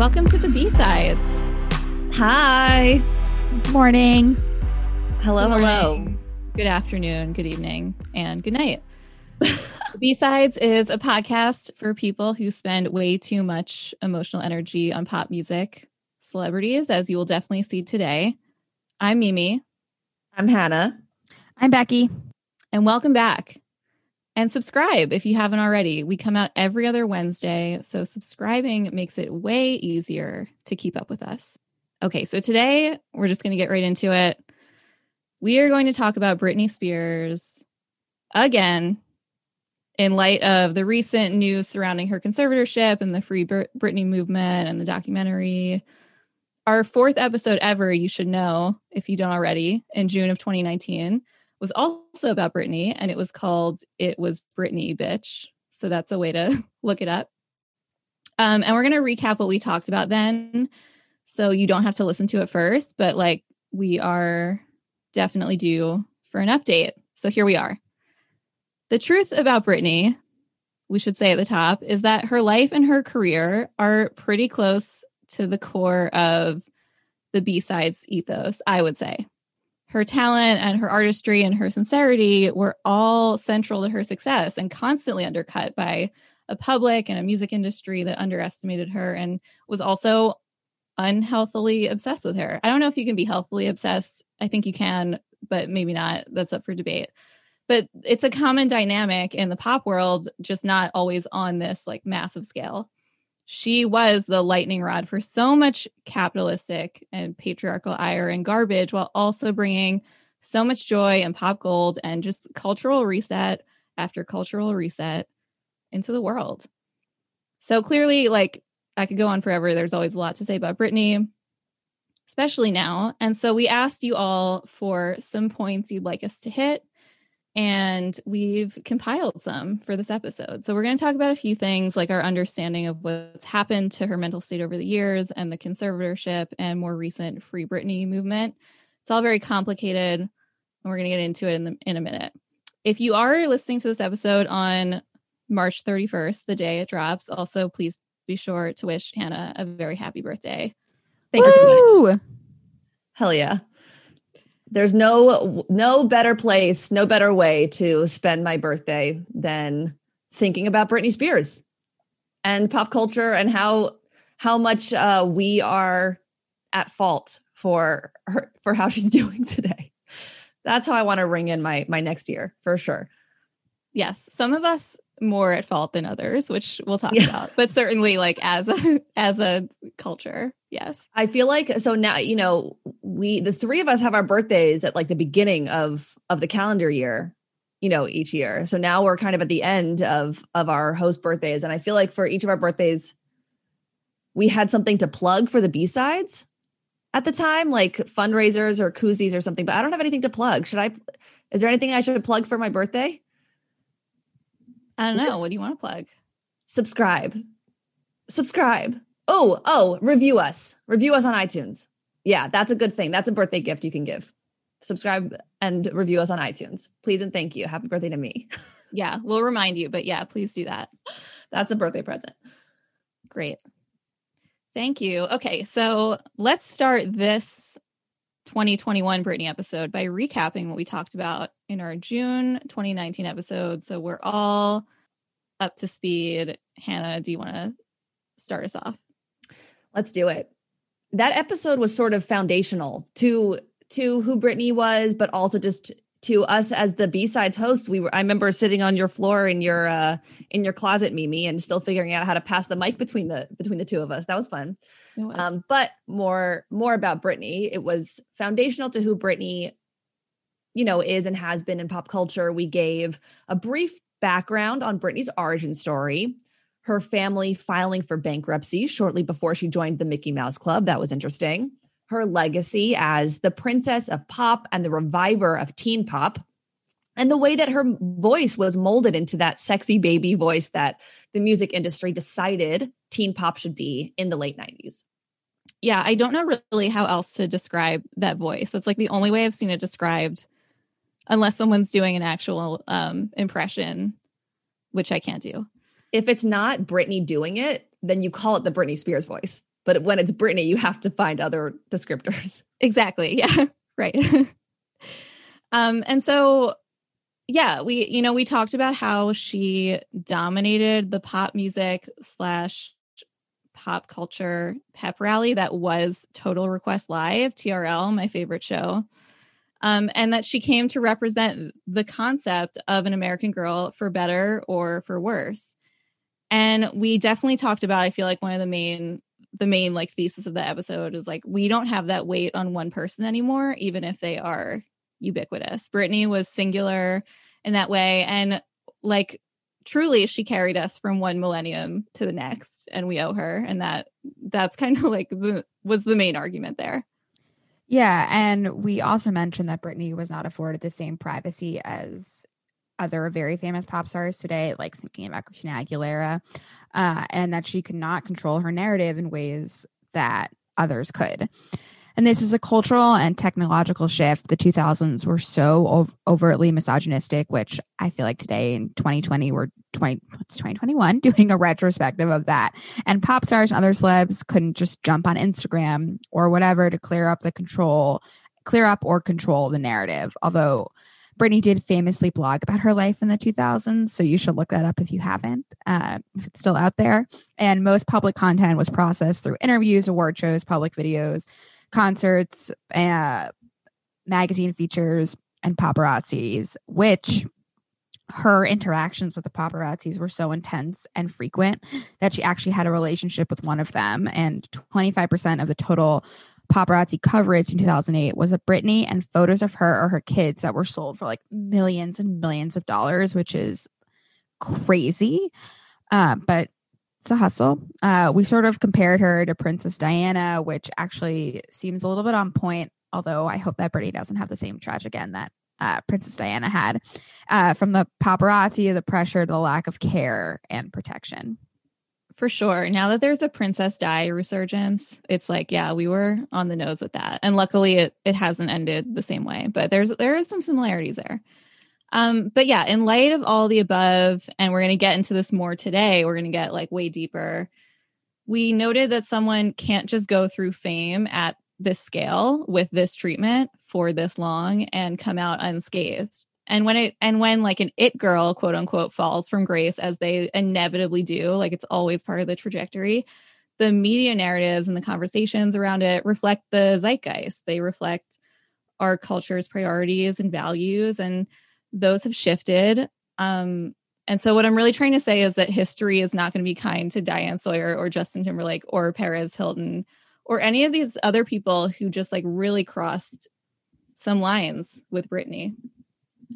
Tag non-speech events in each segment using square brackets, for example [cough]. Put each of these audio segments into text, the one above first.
Welcome to the B sides. Hi. Morning. Hello, Good hello. Good afternoon, good evening, and good night. [laughs] B sides is a podcast for people who spend way too much emotional energy on pop music, celebrities, as you will definitely see today. I'm Mimi, I'm Hannah. I'm Becky. and welcome back. And subscribe if you haven't already. We come out every other Wednesday, so subscribing makes it way easier to keep up with us. Okay, so today we're just going to get right into it. We are going to talk about Britney Spears again in light of the recent news surrounding her conservatorship and the Free Br- Britney movement and the documentary. Our fourth episode ever, you should know if you don't already, in June of 2019 was also about Britney, and it was called "It Was Britney, Bitch." So that's a way to [laughs] look it up. Um, and we're gonna recap what we talked about then, so you don't have to listen to it first. But like, we are definitely due for an update. So here we are. The truth about Britney, we should say at the top, is that her life and her career are pretty close to the core of the B sides ethos. I would say her talent and her artistry and her sincerity were all central to her success and constantly undercut by a public and a music industry that underestimated her and was also unhealthily obsessed with her. I don't know if you can be healthily obsessed. I think you can, but maybe not. That's up for debate. But it's a common dynamic in the pop world, just not always on this like massive scale she was the lightning rod for so much capitalistic and patriarchal ire and garbage while also bringing so much joy and pop gold and just cultural reset after cultural reset into the world. So clearly, like, I could go on forever. There's always a lot to say about Britney, especially now. And so we asked you all for some points you'd like us to hit and we've compiled some for this episode. So we're going to talk about a few things like our understanding of what's happened to her mental state over the years and the conservatorship and more recent Free Britney movement. It's all very complicated, and we're going to get into it in the, in a minute. If you are listening to this episode on March 31st, the day it drops, also please be sure to wish Hannah a very happy birthday. Thank you so much. Hell yeah. There's no no better place, no better way to spend my birthday than thinking about Britney Spears and pop culture and how how much uh, we are at fault for her for how [laughs] she's doing today. That's how I want to ring in my my next year for sure. Yes, some of us more at fault than others, which we'll talk Yeah. about, but certainly like as a [laughs] as a culture, yes. I feel like so now you know we the three of us have our birthdays at like the beginning of of the calendar year, you know, each year. So now we're kind of at the end of of our host birthdays, and I feel like for each of our birthdays, we had something to plug for the B sides at the time, like fundraisers or koozies or something. But I don't have anything to plug. Should I? Is there anything I should plug for my birthday? I don't know. What do you want to plug? subscribe. Subscribe. Oh oh review us. Review us on itunes. Yeah that's a good thing. That's a birthday gift you can give. Subscribe and review us on itunes. Please and thank you. Happy birthday to me. [laughs] Yeah, we'll remind you, but yeah, please do that. that's a birthday present. Great. Thank you. Okay, so let's start this 2021 Britney episode by recapping what we talked about in our June 2019 episode. So we're all up to speed. Hannah, do you want to start us off? let's do it that episode was sort of foundational to to who britney was but also just to us as the b-sides hosts we were i remember sitting on your floor in your uh in your closet mimi and still figuring out how to pass the mic between the between the two of us that was fun was- Um, but more more about britney It was foundational to who britney you know, is and has been in pop culture. We gave a brief background on britney's origin story, her family filing for bankruptcy shortly before she joined the Mickey Mouse Club. That was interesting. Her legacy as the princess of pop and the reviver of teen pop. And the way that her voice was molded into that sexy baby voice that the music industry decided teen pop should be in the late 90s. yeah, I don't know really how else to describe that voice. That's like the only way I've seen it described, unless someone's doing an actual um, impression, which I can't do. If it's not Britney doing it, then you call it the Britney Spears voice. But when it's Britney, you have to find other descriptors. [laughs] Exactly. Yeah. [laughs] right. [laughs] um, and so yeah, we, you know, we talked about how she dominated the pop music slash pop culture pep rally that was Total Request Live, TRL, my favorite show. Um, and that she came to represent the concept of an American girl for better or for worse. And we definitely talked about, I feel like one of the main the main like thesis of the episode is like we don't have that weight on one person anymore, even if they are ubiquitous. Britney was singular in that way. And like truly she carried us from one millennium to the next and we owe her. And that that's kind of like the was the main argument there. Yeah. And we also mentioned that Britney was not afforded the same privacy as other very famous pop stars today, like thinking about Christina Aguilera, uh, and that she could not control her narrative in ways that others could. And this is a cultural and technological shift. The 2000s were so ov- overtly misogynistic, which I feel like today in 2020, we're 20, what's 2021 [laughs] doing a retrospective of that. And pop stars and other celebs couldn't just jump on Instagram or whatever to clear up the control, clear up or control the narrative. Although Britney did famously blog about her life in the 2000s, so you should look that up if you haven't, uh, if it's still out there. And most public content was processed through interviews, award shows, public videos, concerts, uh, magazine features, and paparazzis, which her interactions with the paparazzis were so intense and frequent that she actually had a relationship with one of them. And 25% of the total paparazzi coverage in 2008 was of Britney and photos of her or her kids that were sold for like millions and millions of dollars, which is crazy. Uh, but it's a hustle. Uh, we sort of compared her to Princess Diana, which actually seems a little bit on point. Although I hope that Britney doesn't have the same tragic end that uh, Princess Diana had, uh, from the paparazzi, the pressure, the lack of care and protection. For sure. Now that there's a Princess Di resurgence, it's like, yeah, we were on the nose with that, and luckily it it hasn't ended the same way. But there's there is some similarities there. Um, but yeah, in light of all the above, and we're to get into this more today, we're to get like way deeper. We noted that someone can't just go through fame at this scale with this treatment for this long and come out unscathed. And when it and when like an it girl, quote unquote, falls from grace as they inevitably do, like it's always part of the trajectory, the media narratives and the conversations around it reflect the zeitgeist. They reflect our culture's priorities and values and those have shifted. Um, and so, what I'm really trying to say is that history is not going to be kind to Diane Sawyer or Justin Timberlake or Perez Hilton or any of these other people who just like really crossed some lines with Britney.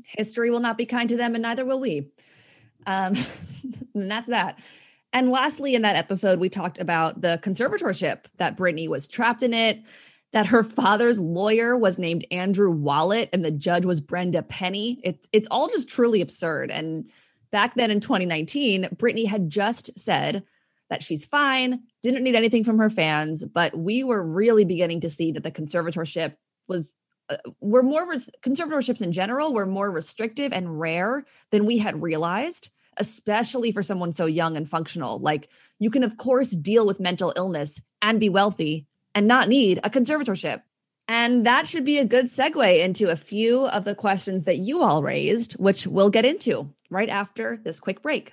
History will not be kind to them, and neither will we. Um, [laughs] and that's that. And lastly, in that episode, we talked about the conservatorship that Britney was trapped in it that her father's lawyer was named Andrew Wallet and the judge was Brenda Penny. It's it's all just truly absurd. And back then in 2019, Britney had just said that she's fine, didn't need anything from her fans, but we were really beginning to see that the conservatorship was Uh, were more res- conservatorships in general were more restrictive and rare than we had realized especially for someone so young and functional like you can of course deal with mental illness and be wealthy and not need a conservatorship. And that should be a good segue into a few of the questions that you all raised, which we'll get into right after this quick break.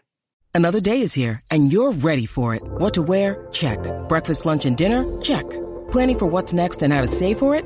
Another day is here and you're ready for it. What to wear? Check. Breakfast, lunch, and dinner? Check. Planning for what's next and how to save for it?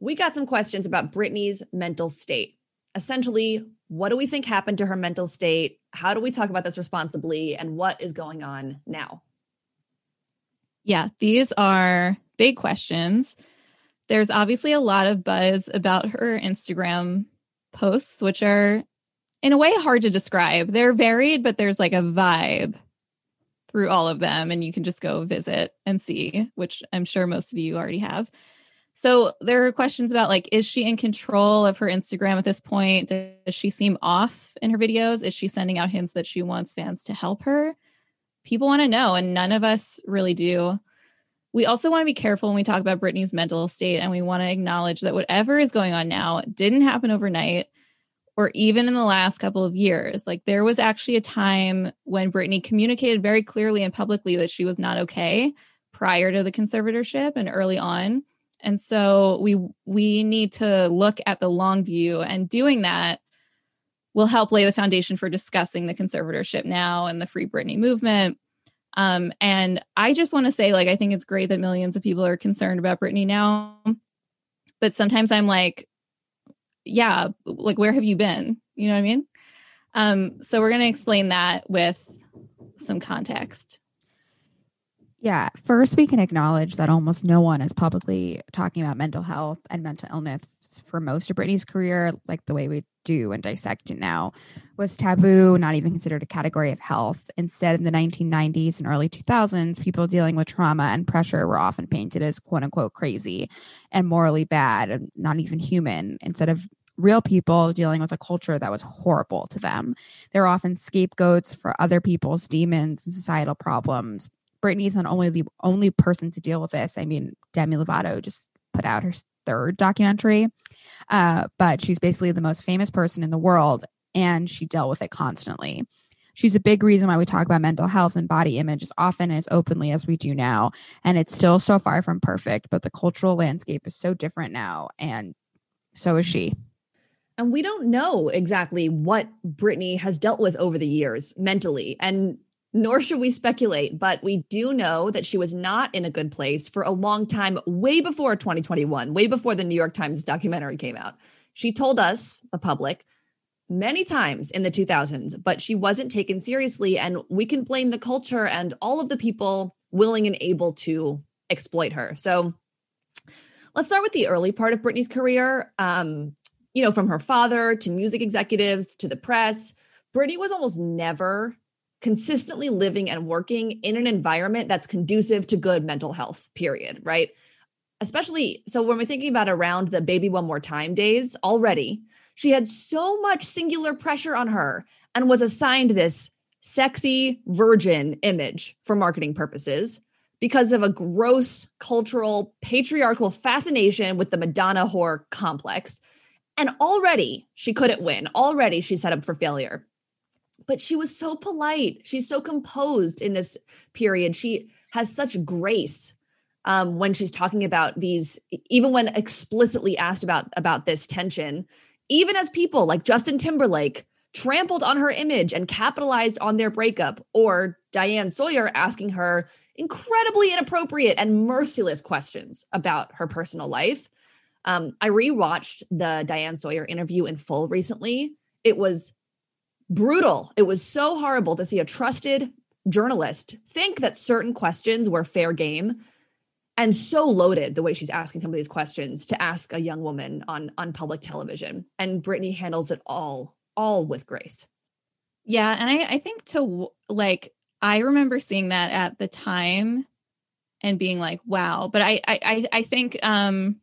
we got some questions about Britney's mental state. Essentially, what do we think happened to her mental state? How do we talk about this responsibly? And what is going on now? Yeah, these are big questions. There's obviously a lot of buzz about her Instagram posts, which are in a way hard to describe. They're varied, but there's like a vibe through all of them and you can just go visit and see, which I'm sure most of you already have. So there are questions about like, is she in control of her Instagram at this point? Does she seem off in her videos? Is she sending out hints that she wants fans to help her? People want to know, and none of us really do. We also want to be careful when we talk about Britney's mental state, and we want to acknowledge that whatever is going on now didn't happen overnight or even in the last couple of years. Like there was actually a time when Britney communicated very clearly and publicly that she was not okay prior to the conservatorship and early on. And so we we need to look at the long view and doing that will help lay the foundation for discussing the conservatorship now and the Free Britney movement. Um, and I just want to say, like, I think it's great that millions of people are concerned about Britney now. But sometimes I'm like, yeah, like, where have you been? You know what I mean? Um, so we're going to explain that with some context. Yeah. First, we can acknowledge that almost no one is publicly talking about mental health and mental illness for most of Britney's career, like the way we do and dissect it now, was taboo, not even considered a category of health. Instead, in the 1990s and early 2000s, people dealing with trauma and pressure were often painted as quote unquote crazy and morally bad and not even human, instead of real people dealing with a culture that was horrible to them. They're often scapegoats for other people's demons and societal problems Britney's not only the only person to deal with this. I mean, Demi Lovato just put out her third documentary, uh, but she's basically the most famous person in the world, and she dealt with it constantly. She's a big reason why we talk about mental health and body image as often and as openly as we do now. And it's still so far from perfect, but the cultural landscape is so different now, and so is she. And we don't know exactly what Britney has dealt with over the years mentally. And nor should we speculate, but we do know that she was not in a good place for a long time, way before 2021, way before the New York Times documentary came out. She told us, the public, many times in the 2000s, but she wasn't taken seriously. And we can blame the culture and all of the people willing and able to exploit her. So let's start with the early part of Britney's career. Um, you know, from her father to music executives to the press, Britney was almost never consistently living and working in an environment that's conducive to good mental health, period, right? Especially so when we're thinking about around the baby one more time days already, she had so much singular pressure on her and was assigned this sexy virgin image for marketing purposes because of a gross cultural patriarchal fascination with the Madonna whore complex. And already she couldn't win. Already she's set up for failure but she was so polite. She's so composed in this period. She has such grace um, when she's talking about these, even when explicitly asked about about this tension. Even as people like Justin Timberlake trampled on her image and capitalized on their breakup, or Diane Sawyer asking her incredibly inappropriate and merciless questions about her personal life. Um, I rewatched the Diane Sawyer interview in full recently. It was brutal. It was so horrible to see a trusted journalist think that certain questions were fair game and so loaded the way she's asking some of these questions to ask a young woman on on public television and Britney handles it all all with grace. Yeah, and I I think to like I remember seeing that at the time and being like wow, but I I I think um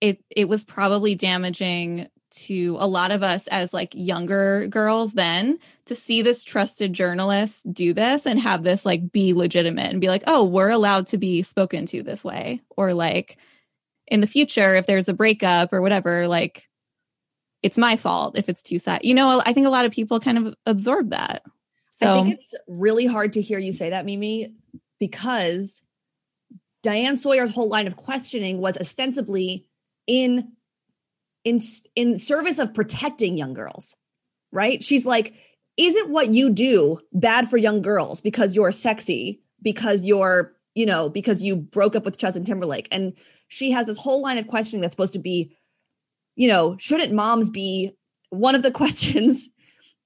it it was probably damaging to a lot of us as like younger girls then to see this trusted journalist do this and have this like be legitimate and be like, oh, we're allowed to be spoken to this way. Or like in the future, if there's a breakup or whatever, like it's my fault if it's too sad. You know, I think a lot of people kind of absorb that. So I think it's really hard to hear you say that, Mimi, because Diane Sawyer's whole line of questioning was ostensibly in in in service of protecting young girls right? She's like isn't what you do bad for young girls because you're sexy because you're you know because you broke up with Justin Timberlake? And she has this whole line of questioning that's supposed to be you know shouldn't moms be one of the [laughs] questions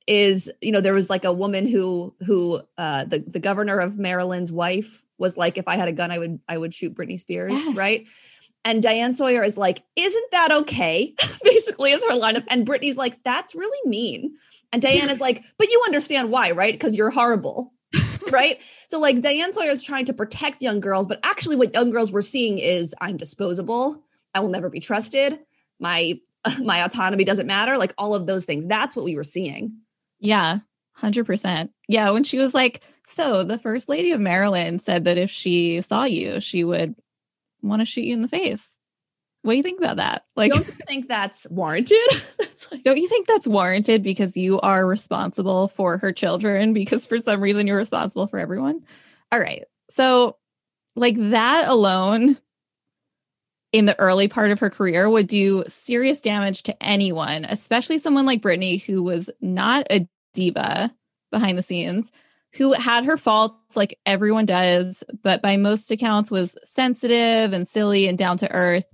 is you know there was like a woman who who uh the the governor of Maryland's wife was like if I had a gun I would I would shoot Britney Spears yes. right and Diane Sawyer is like, Isn't that okay? [laughs] Basically, is her lineup. And Britney's like, That's really mean. And Diane is like, But you understand why, right? Because you're horrible. [laughs] right? So like Diane Sawyer is trying to protect young girls, but actually what young girls were seeing is I'm disposable. I will never be trusted. My [laughs] my autonomy doesn't matter. Like all of those things. That's what we were seeing. Yeah, 100%. Yeah, when she was like, so the first lady of Maryland said that if she saw you, she would want to shoot you in the face. What do you think about that? Like, don't you think that's warranted? [laughs] that's like, don't you think that's warranted because you are responsible for her children? Because for some reason you're responsible for everyone. All right. So, like, that alone in the early part of her career would do serious damage to anyone, especially someone like Britney, who was not a diva behind the scenes, who had her faults like everyone does, but by most accounts was sensitive and silly and down to earth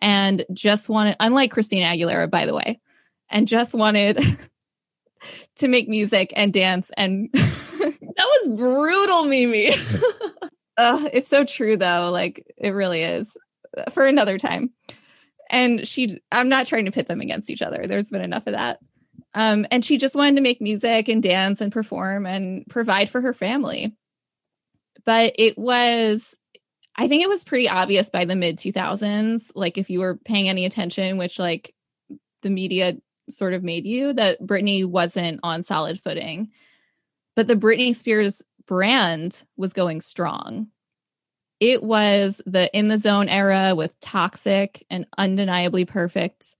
and just wanted, unlike Christina Aguilera, by the way, and just wanted [laughs] to make music and dance. And [laughs] that was brutal, Mimi. [laughs] uh, it's so true, though. Like, it really is for another time. And she, I'm not trying to pit them against each other. There's been enough of that. Um, and she just wanted to make music and dance and perform and provide for her family. But it was I think it was pretty obvious by the mid 2000s, like if you were paying any attention, which like the media sort of made you, that Britney wasn't on solid footing. But the Britney Spears brand was going strong. It was the in the zone era with toxic and undeniably perfect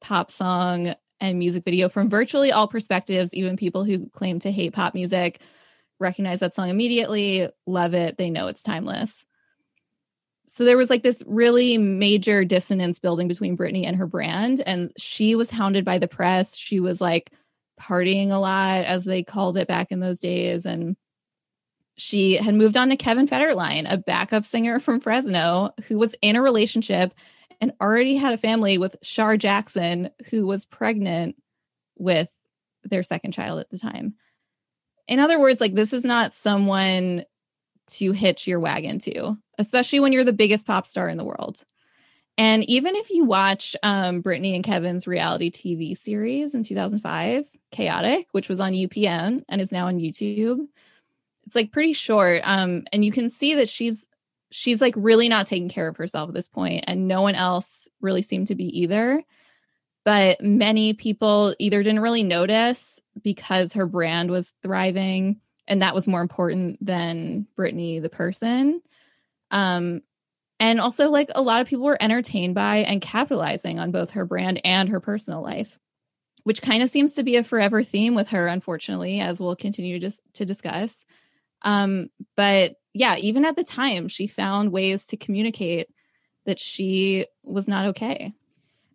pop song and music video from virtually all perspectives, even people who claim to hate pop music recognize that song immediately, love it, they know it's timeless so there was like this really major dissonance building between Britney and her brand. And she was hounded by the press. She was like partying a lot, as they called it back in those days. And she had moved on to Kevin Federline, a backup singer from Fresno who was in a relationship and already had a family with Shar Jackson, who was pregnant with their second child at the time. In other words, like this is not someone to hitch your wagon to, especially when you're the biggest pop star in the world. And even if you watch um, Britney and Kevin's reality TV series in 2005, Chaotic, which was on UPN and is now on YouTube, it's like pretty short. Um, and you can see that she's she's like really not taking care of herself at this point, and no one else really seemed to be either. But many people either didn't really notice because her brand was thriving and that was more important than Britney the person. Um, and also, like a lot of people were entertained by and capitalizing on both her brand and her personal life, which kind of seems to be a forever theme with her, unfortunately, as we'll continue just to discuss. Um, but yeah, even at the time, she found ways to communicate that she was not okay.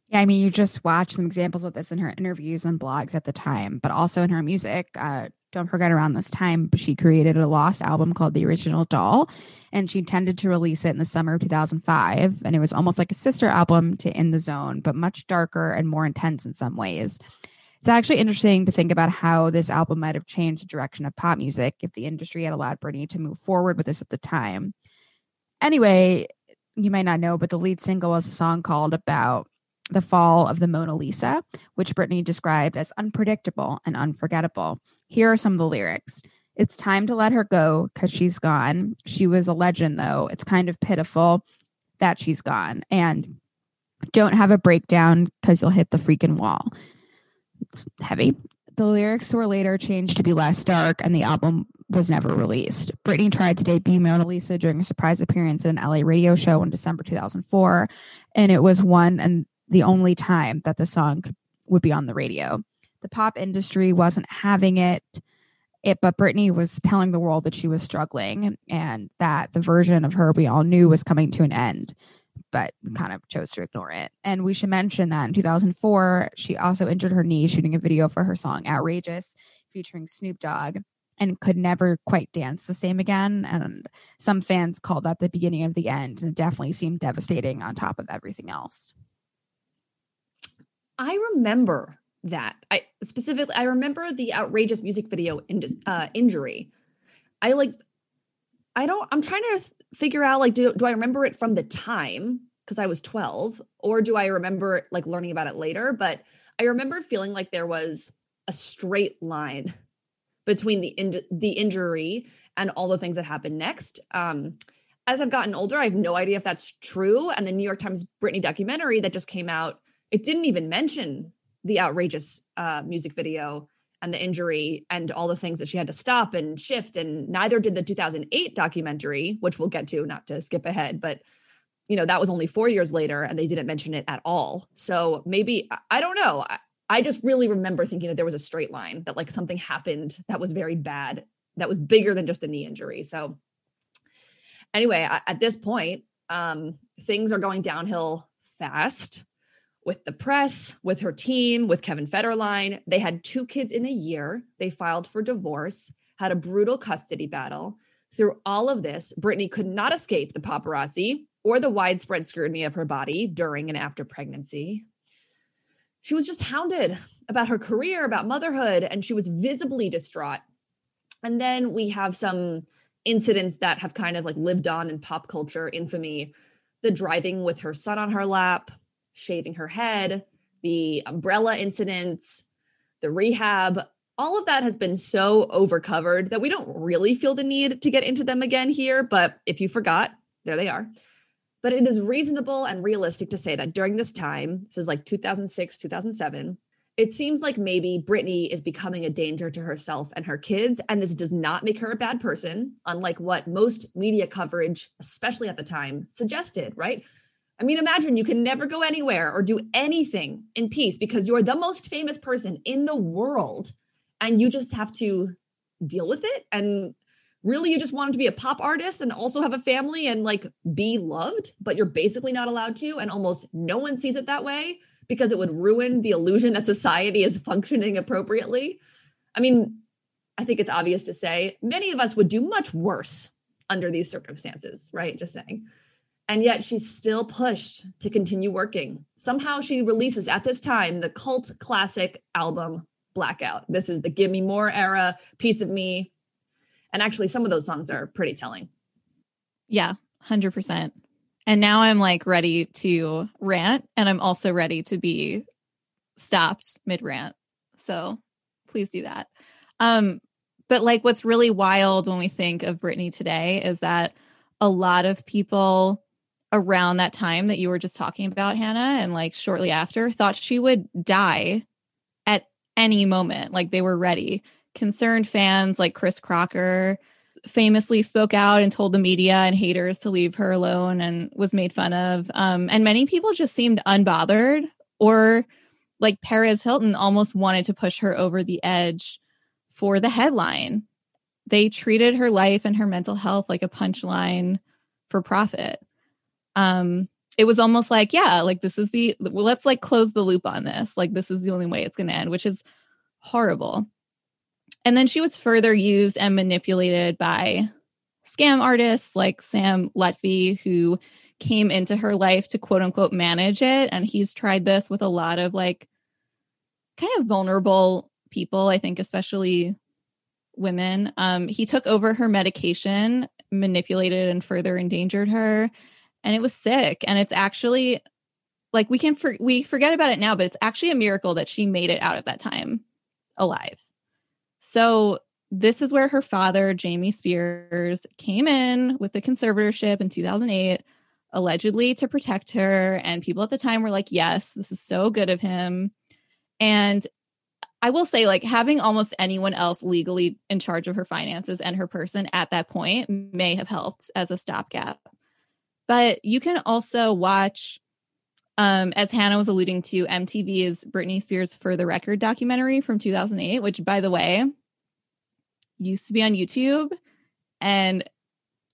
Yeah, I mean, you just watch some examples of this in her interviews and blogs at the time, but also in her music. Uh, don't forget around this time she created a lost album called the original doll and she intended to release it in the summer of 2005 and it was almost like a sister album to in the zone but much darker and more intense in some ways it's actually interesting to think about how this album might have changed the direction of pop music if the industry had allowed Britney to move forward with this at the time. Anyway, you might not know, but the lead single was a song called About the fall of the Mona Lisa, which Britney described as unpredictable and unforgettable. Here are some of the lyrics. It's time to let her go because she's gone. She was a legend, though. It's kind of pitiful that she's gone. And don't have a breakdown because you'll hit the freaking wall. It's heavy. The lyrics were later changed to be less dark, and the album was never released. Britney tried to debut Mona Lisa during a surprise appearance at an LA radio show in December 2004, and it was one and the only time that the song would be on the radio. The pop industry wasn't having it, it, but Britney was telling the world that she was struggling and that the version of her we all knew was coming to an end, but kind of chose to ignore it. And we should mention that in 2004, she also injured her knee shooting a video for her song Outrageous, featuring Snoop Dogg and could never quite dance the same again. And some fans called that the beginning of the end, and it definitely seemed devastating on top of everything else. I remember that. I specifically I remember the outrageous music video in, uh, injury. I like I don't I'm trying to figure out like do do I remember it from the time because I was 12 or do I remember like learning about it later, but I remember feeling like there was a straight line [laughs] between the in- the injury and all the things that happened next. Um, as I've gotten older, I have no idea if that's true. And the New York Times Britney documentary that just came out, it didn't even mention the outrageous uh, music video and the injury and all the things that she had to stop and shift. And neither did the 2008 documentary, which we'll get to, not to skip ahead, but you know that was only four years later, and they didn't mention it at all. So maybe I don't know. I, I just really remember thinking that there was a straight line that like something happened that was very bad, that was bigger than just a knee injury. So anyway, at this point, um, things are going downhill fast with the press, with her team, with Kevin Federline. They had two kids in a year. They filed for divorce, had a brutal custody battle. Through all of this, Britney could not escape the paparazzi or the widespread scrutiny of her body during and after pregnancy. She was just hounded about her career, about motherhood, and she was visibly distraught. And then we have some incidents that have kind of like lived on in pop culture infamy the driving with her son on her lap, shaving her head, the umbrella incidents, the rehab. All of that has been so overcovered that we don't really feel the need to get into them again here. But if you forgot, there they are. But it is reasonable and realistic to say that during this time, this is like 2006, 2007, it seems like maybe Britney is becoming a danger to herself and her kids. And this does not make her a bad person, unlike what most media coverage, especially at the time, suggested, right? I mean, imagine you can never go anywhere or do anything in peace because you're the most famous person in the world and you just have to deal with it. And really, you just wanted to be a pop artist and also have a family and like be loved, but you're basically not allowed to. And almost no one sees it that way because it would ruin the illusion that society is functioning appropriately. I mean, I think it's obvious to say many of us would do much worse under these circumstances, right? Just saying. And yet she's still pushed to continue working. Somehow she releases at this time the cult classic album Blackout. This is the Give Me More era, Piece of Me. And actually, some of those songs are pretty telling. Yeah, 100%. And now I'm like ready to rant and I'm also ready to be stopped mid rant. So please do that. Um but like what's really wild when we think of Britney today is that a lot of people around that time that you were just talking about Hannah and like shortly after thought she would die at any moment like they were ready. Concerned fans like Chris Crocker famously spoke out and told the media and haters to leave her alone and was made fun of. Um, and many people just seemed unbothered or like Perez Hilton almost wanted to push her over the edge for the headline. They treated her life and her mental health like a punchline for profit. Um, it was almost like, yeah, like this is the well, let's like close the loop on this. Like this is the only way it's going to end, which is horrible. And then she was further used and manipulated by scam artists like Sam Lutfi, who came into her life to quote unquote manage it. And he's tried this with a lot of like kind of vulnerable people, I think, especially women. Um, he took over her medication, manipulated and further endangered her. And it was sick. And it's actually like we can for- we forget about it now, but it's actually a miracle that she made it out of that time alive. So this is where her father, Jamie Spears, came in with the conservatorship in 2008, allegedly to protect her. And people at the time were like, yes, this is so good of him. And I will say, like, having almost anyone else legally in charge of her finances and her person at that point may have helped as a stopgap. But you can also watch, um, as Hannah was alluding to, MTV's Britney Spears For the Record documentary from 2008, which, by the way, used to be on YouTube and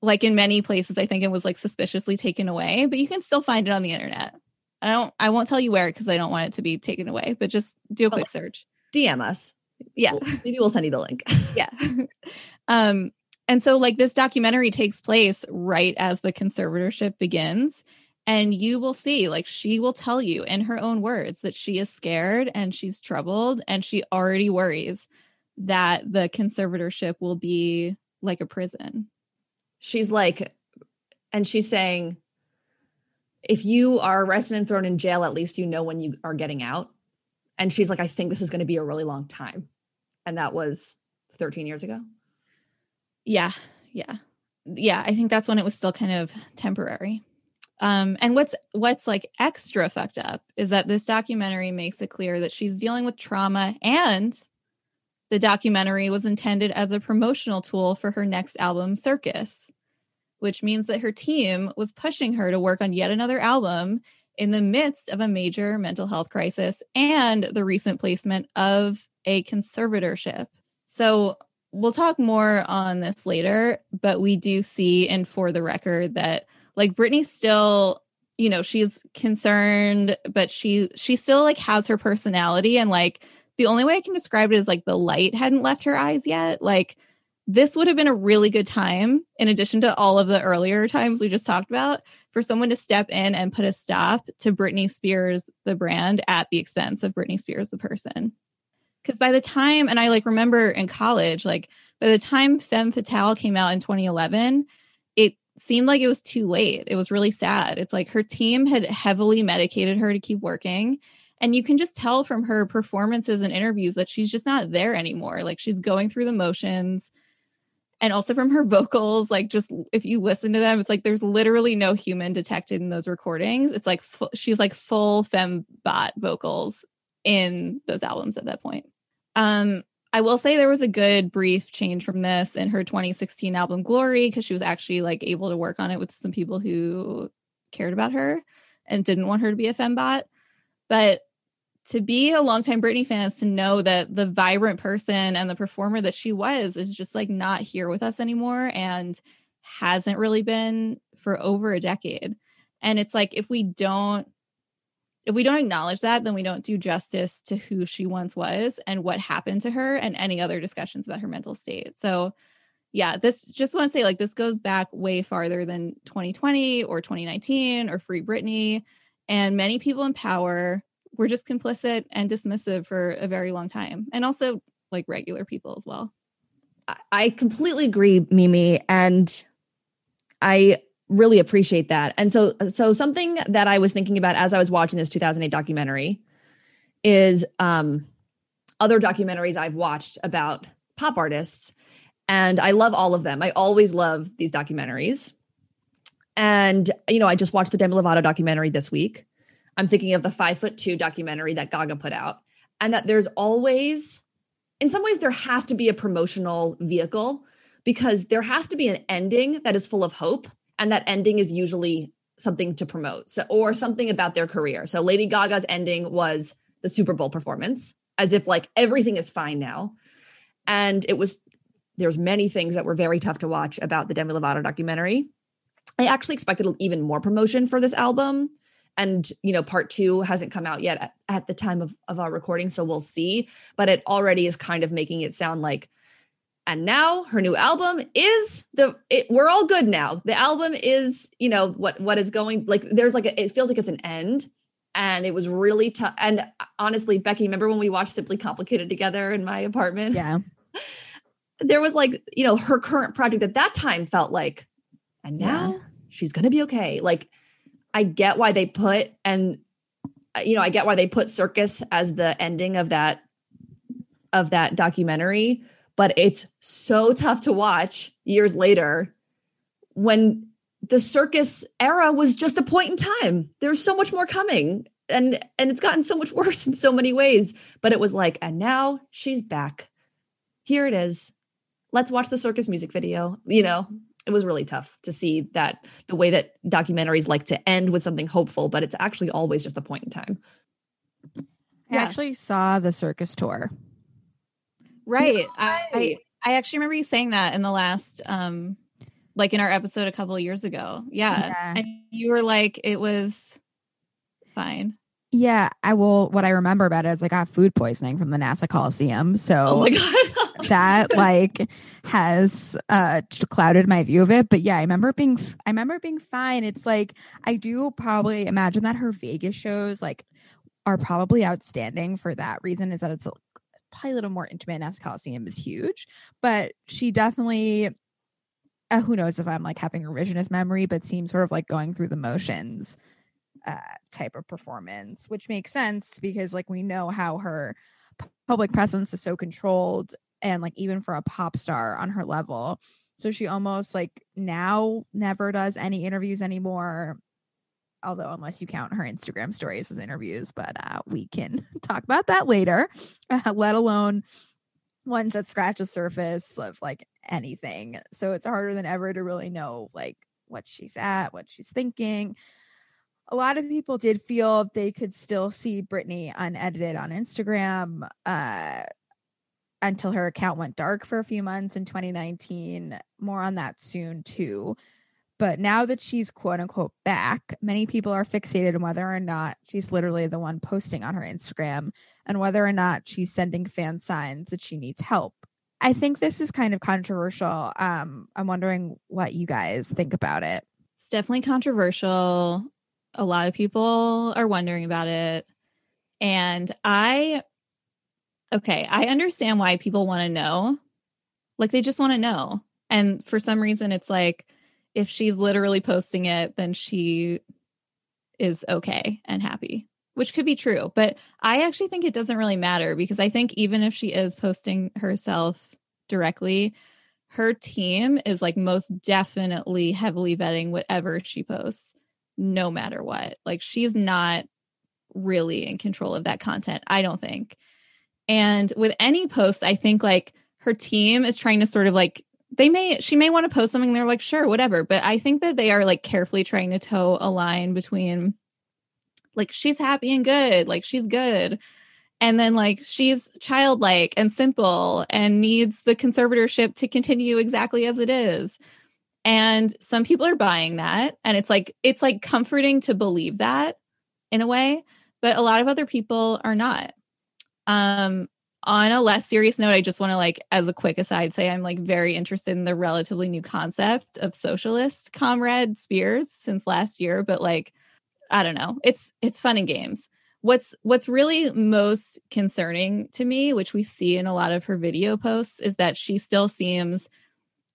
like in many places I think it was like suspiciously taken away, but you can still find it on the internet. I don't I won't tell you where because I don't want it to be taken away, but just do a quick oh, search. DM us. Yeah. Maybe we'll send you the link. [laughs] yeah. um and so like this documentary takes place right as the conservatorship begins and you will see like she will tell you in her own words that she is scared and she's troubled and she already worries that the conservatorship will be like a prison. She's like, and she's saying, if you are arrested and thrown in jail, at least you know when you are getting out. And she's like, I think this is going to be a really long time. And that was 13 years ago. Yeah. Yeah. Yeah. I think that's when it was still kind of temporary. Um, and what's what's like extra fucked up is that this documentary makes it clear that she's dealing with trauma and the documentary was intended as a promotional tool for her next album, Circus, which means that her team was pushing her to work on yet another album in the midst of a major mental health crisis and the recent placement of a conservatorship. So we'll talk more on this later, but we do see, and for the record, that like Britney still, you know, she's concerned, but she she still like has her personality and like the only way I can describe it is like the light hadn't left her eyes yet. Like this would have been a really good time, in addition to all of the earlier times we just talked about, for someone to step in and put a stop to Britney Spears, the brand, at the expense of Britney Spears, the person. Because by the time, and I like remember in college, like by the time Femme Fatale came out in 2011, it seemed like it was too late. It was really sad. It's like her team had heavily medicated her to keep working. And you can just tell from her performances and interviews that she's just not there anymore. Like she's going through the motions. And also from her [laughs] vocals, like just if you listen to them, it's like there's literally no human detected in those recordings. It's like she's like full fembot vocals in those albums at that point. Um, I will say there was a good brief change from this in her 2016 album Glory because she was actually like able to work on it with some people who cared about her and didn't want her to be a fembot. But to be a longtime Britney fan is to know that the vibrant person and the performer that she was is just like not here with us anymore and hasn't really been for over a decade. And it's like if we don't if we don't acknowledge that, then we don't do justice to who she once was and what happened to her and any other discussions about her mental state. So yeah, this just want to say like this goes back way farther than 2020 or 2019 or Free Britney. And many people in power were just complicit and dismissive for a very long time. And also like regular people as well. I completely agree, Mimi. And I really appreciate that. And so so something that I was thinking about as I was watching this 2008 documentary is um other documentaries I've watched about pop artists and I love all of them. I always love these documentaries. And you know, I just watched the Demi Lovato documentary this week. I'm thinking of the five foot two documentary that Gaga put out, and that there's always, in some ways, there has to be a promotional vehicle because there has to be an ending that is full of hope. And that ending is usually something to promote so, or something about their career. So Lady Gaga's ending was the Super Bowl performance, as if like everything is fine now. And it was, there's many things that were very tough to watch about the Demi Lovato documentary. I actually expected even more promotion for this album and you know part two hasn't come out yet at, at, the time of, of our recording so we'll see but it already is kind of making it sound like and now her new album is the it, we're all good now. The album is you know what what is going like there's like a, it feels like it's an end. And it was really tough and honestly becky remember when we watched simply complicated together in my apartment? Yeah. [laughs] There was like you know her current project at that time felt like and now yeah. she's gonna be okay. Like I get why they put and uh, you know, I get why they put circus as the ending of that of that documentary, but it's so tough to watch years later when the circus era was just a point in time. There's so much more coming and and it's gotten so much [laughs] worse in so many ways, but it was like and now she's back. Here it is. Let's watch the circus music video, you know it was really tough to see that the way that documentaries like to end with something hopeful, but it's actually always just a point in time. I yeah. actually saw the circus tour. Right. No I, I, actually remember you saying that in the last um like in our episode a couple of years ago. Yeah. yeah. And you were like it was fine. Yeah, I will. What I remember about it is I got food poisoning from the Nassau Coliseum. So, oh my [laughs] god, that like has uh clouded my view of it but yeah i remember being i remember being fine it's like i do probably imagine that her vegas shows like are probably outstanding for that reason is that it's probably a little more intimate as coliseum is huge but she definitely uh, who knows if i'm like having revisionist memory but seems sort of like going through the motions uh type of performance which makes sense because like we know how her public presence is so controlled and like even for a pop star on her level. So she almost like now never does any interviews anymore. Although, unless you count her Instagram stories as interviews, but uh, we can [laughs] talk about that later, [laughs] let alone ones that scratch the surface of like anything. So it's harder than ever to really know like what she's at, what she's thinking. A lot of people did feel they could still see Britney unedited on Instagram uh, until her account went dark for a few months in 2019. More on that soon, too. But now that she's quote unquote back, many people are fixated on whether or not she's literally the one posting on her Instagram and whether or not she's sending fan signs that she needs help. I think this is kind of controversial. Um, I'm wondering what you guys think about it. It's definitely controversial. A lot of people are wondering about it. And I, okay, I understand why people want to know. Like they just want to know. And for some reason, it's like, if she's literally posting it, then she is okay and happy, which could be true. But I actually think it doesn't really matter because I think even if she is posting herself directly, her team is like most definitely heavily vetting whatever she posts, no matter what. Like she's not really in control of that content, I don't think. And with any post, I think like her team is trying to sort of like they may she may want to post something they're like sure whatever but i think that they are like carefully trying to toe a line between like she's happy and good like she's good and then like she's childlike and simple and needs the conservatorship to continue exactly as it is and some people are buying that and it's like it's like comforting to believe that in a way but a lot of other people are not. Um on a less serious note, I just want to like, as a quick aside, say I'm like very interested in the relatively new concept of socialist comrade Spears since last year, but like, I don't know. It's it's fun and games. What's what's really most concerning to me, which we see in a lot of her video posts, is that she still seems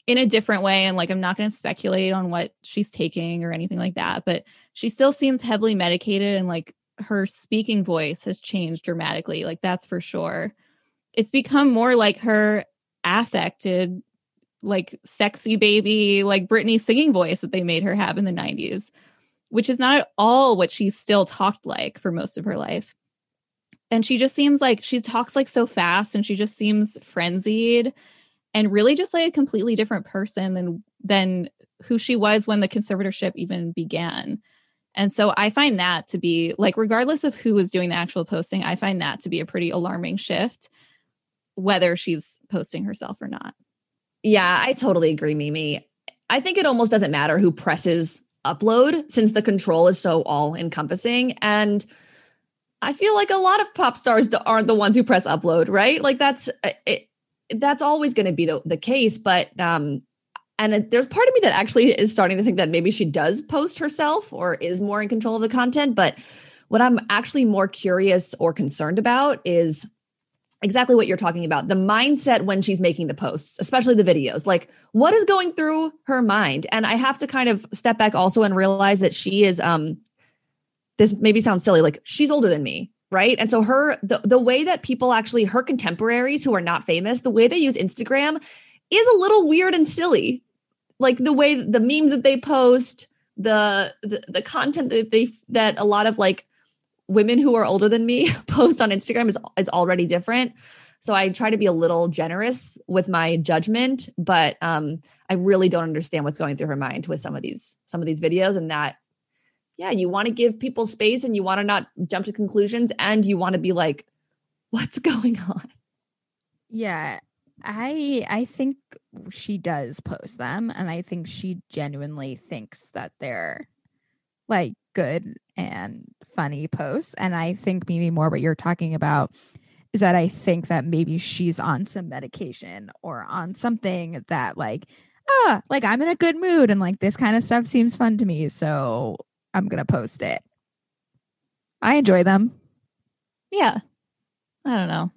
in a different way. And like, I'm not going to speculate on what she's taking or anything like that, but she still seems heavily medicated and like her speaking voice has changed dramatically. Like, that's for sure it's become more like her affected like sexy baby like Britney singing voice that they made her have in the 90s which is not at all what she still talked like for most of her life. And she just seems like she talks like so fast and she just seems frenzied and really just like a completely different person than than who she was when the conservatorship even began. And so I find that to be like, regardless of who was doing the actual posting, I find that to be a pretty alarming shift whether she's posting herself or not. Yeah, I totally agree, Mimi. I think it almost doesn't matter who presses upload since the control is so all encompassing. And I feel like a lot of pop stars aren't the ones who press upload, right? Like that's uh, it, that's always going to be the, the case. But um, and there's part of me that actually is starting to think that maybe she does post herself or is more in control of the content. But what I'm actually more curious or concerned about is exactly what you're talking about the mindset when she's making the posts especially the videos like what is going through her mind? And i have to kind of step back also and realize that she is um this maybe sounds silly like she's older than me right? And so her the, the way that people actually her contemporaries who are not famous the way they use instagram is a little weird and silly. Like the way the memes that they post the the, the content that they that a lot of like women who are older than me [laughs] post on Instagram is is already different. So I try to be a little generous with my judgment, but um, I really don't understand what's going through her mind with some of these some of these videos and that yeah, you want to give people space and you want to not jump to conclusions and you want to be like what's going on? Yeah. I I think she does post them and I think she genuinely thinks that they're like good and funny posts. And I think maybe more what you're talking about is that I think that maybe she's on some medication or on something that like, ah, like I'm in a good mood and like this kind of stuff seems fun to me. So I'm to post it. I enjoy them. Yeah. I don't know.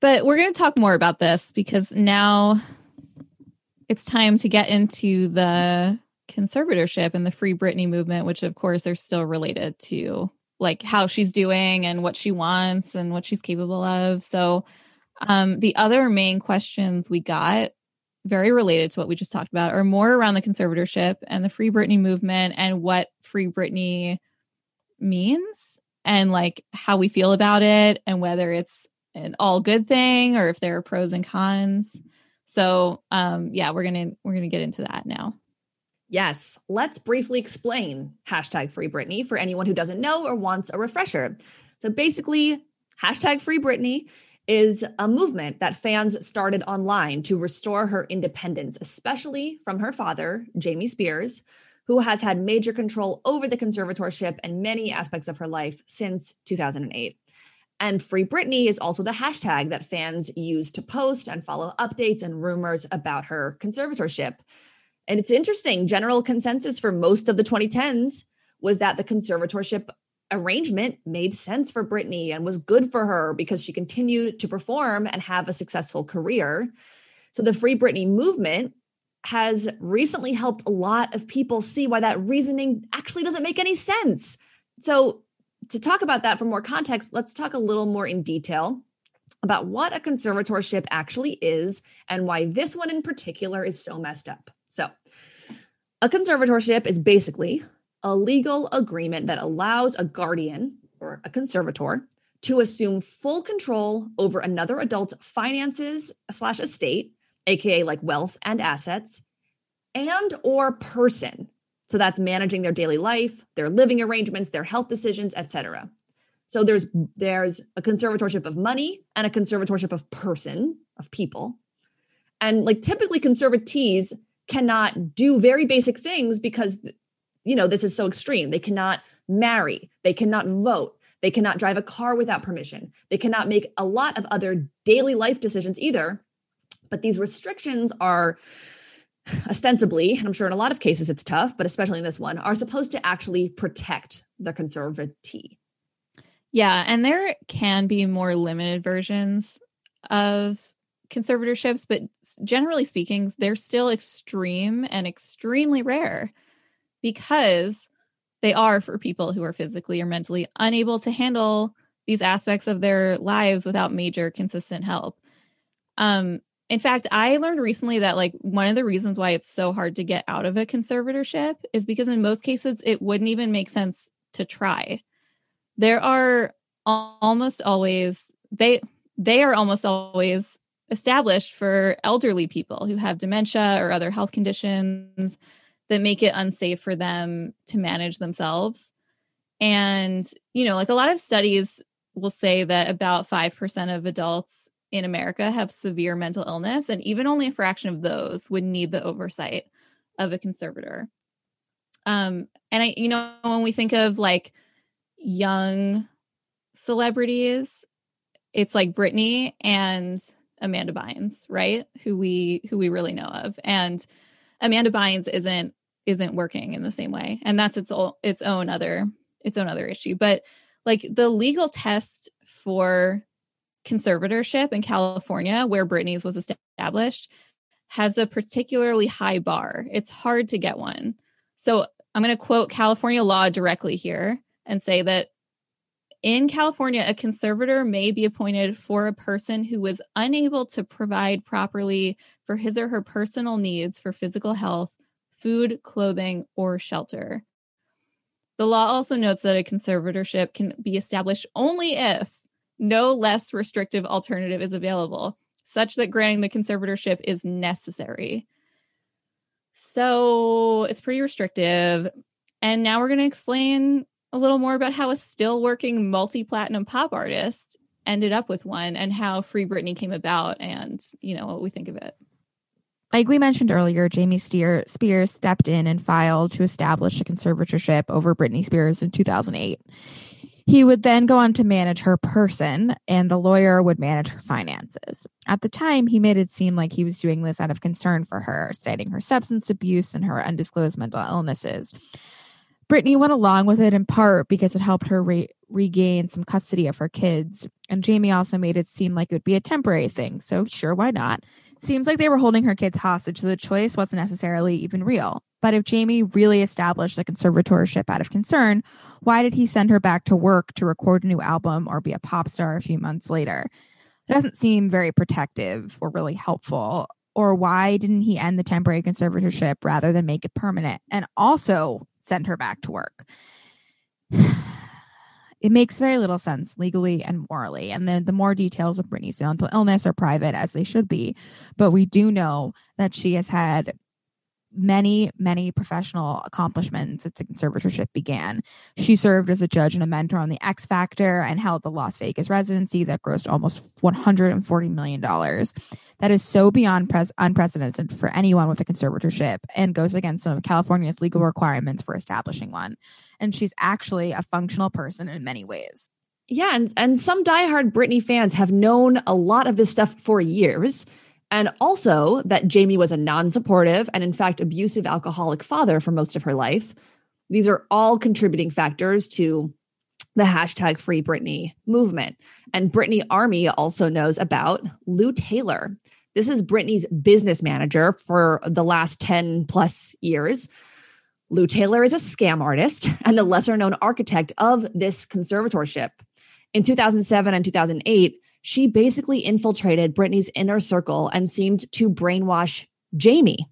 But we're going to talk more about this because now it's time to get into the conservatorship and the Free Britney movement, which of course are still related to like how she's doing and what she wants and what she's capable of. So Um, the other main questions we got, very related to what we just talked about, are more around the conservatorship and the Free Britney movement and what Free Britney means and like how we feel about it and whether it's an all good thing or if there are pros and cons. So um yeah, we're gonna we're gonna get into that now. Yes, let's briefly explain hashtag free Britney for anyone who doesn't know or wants a refresher. So basically, hashtag free Britney is a movement that fans started online to restore her independence, especially from her father, Jamie Spears, who has had major control over the conservatorship and many aspects of her life since 2008. And Free Britney is also the hashtag that fans use to post and follow updates and rumors about her conservatorship. And it's interesting, general consensus for most of the 2010s was that the conservatorship arrangement made sense for Britney and was good for her because she continued to perform and have a successful career. So the Free Britney movement has recently helped a lot of people see why that reasoning actually doesn't make any sense. So to talk about that for more context, let's talk a little more in detail about what a conservatorship actually is and why this one in particular is so messed up. So, a conservatorship is basically a legal agreement that allows a guardian or a conservator to assume full control over another adult's finances slash estate, aka like wealth and assets, and or person. So that's managing their daily life, their living arrangements, their health decisions, etc. So there's there's a conservatorship of money and a conservatorship of person, of people. And like typically conservatees cannot do very basic things because you know this is so extreme. They cannot marry. They cannot vote. They cannot drive a car without permission. They cannot make a lot of other daily life decisions either. But these restrictions are ostensibly and i'm sure in a lot of cases it's tough but especially in this one are supposed to actually protect the conservatee. Yeah and there can be more limited versions of conservatorships, but generally speaking, they're still extreme and extremely rare because they are for people who are physically or mentally unable to handle these aspects of their lives without major consistent help. Um, in fact, I learned recently that like one of the reasons why it's so hard to get out of a conservatorship is because in most cases it wouldn't even make sense to try. There are almost always they they are almost always established for elderly people who have dementia or other health conditions that make it unsafe for them to manage themselves. And, you know, like a lot of studies will say that about 5% of adults in America have severe mental illness, and even only a fraction of those would need the oversight of a conservator. Um, and I, you know, when we think of like young celebrities, it's like Britney and Amanda Bynes, right? Who we who we really know of. And Amanda Bynes isn't isn't working in the same way. And that's its own its own other its own other issue. But like the legal test for conservatorship in California, where Britney's was established, has a particularly high bar. It's hard to get one. So I'm going to quote California law directly here and say that in California, a conservator may be appointed for a person who was unable to provide properly for his or her personal needs for physical health, food, clothing, or shelter. The law also notes that a conservatorship can be established only if no less restrictive alternative is available, such that granting the conservatorship is necessary. So it's pretty restrictive. And now we're going to explain a little more about how a still working multi platinum pop artist ended up with one and how Free Britney came about and, you know, what we think of it. Like we mentioned earlier, Jamie Steer, Spears stepped in and filed to establish a conservatorship over Britney Spears in 2008. He would then go on to manage her person, and the lawyer would manage her finances. At the time, he made it seem like he was doing this out of concern for her, citing her substance abuse and her undisclosed mental illnesses. Britney went along with it in part because it helped her re- regain some custody of her kids. And Jamie also made it seem like it would be a temporary thing. So, sure, why not? Seems like they were holding her kids hostage, so the choice wasn't necessarily even real. But if Jamie really established the conservatorship out of concern, why did he send her back to work to record a new album or be a pop star a few months later? It doesn't seem very protective or really helpful. Or why didn't he end the temporary conservatorship rather than make it permanent and also send her back to work? [sighs] it makes very little sense legally and morally. And then the more details of Britney's mental illness are private, as they should be. But we do know that she has had many, many professional accomplishments since the conservatorship began. She served as a judge and a mentor on The X Factor and held the Las Vegas residency that grossed almost $140 million. That is so beyond pres- unprecedented for anyone with a conservatorship and goes against some of California's legal requirements for establishing one. And she's actually a functional person in many ways. Yeah, and, and some diehard Britney fans have known a lot of this stuff for years and also that Jamie was a non supportive and, in fact, abusive alcoholic father for most of her life. These are all contributing factors to the hashtag free Britney movement. And Britney Army also knows about Lou Taylor. This is Britney's business manager for the last 10 plus years. Lou Taylor is a scam artist and the lesser known architect of this conservatorship. In 2007 and 2008, she basically infiltrated Britney's inner circle and seemed to brainwash Jamie.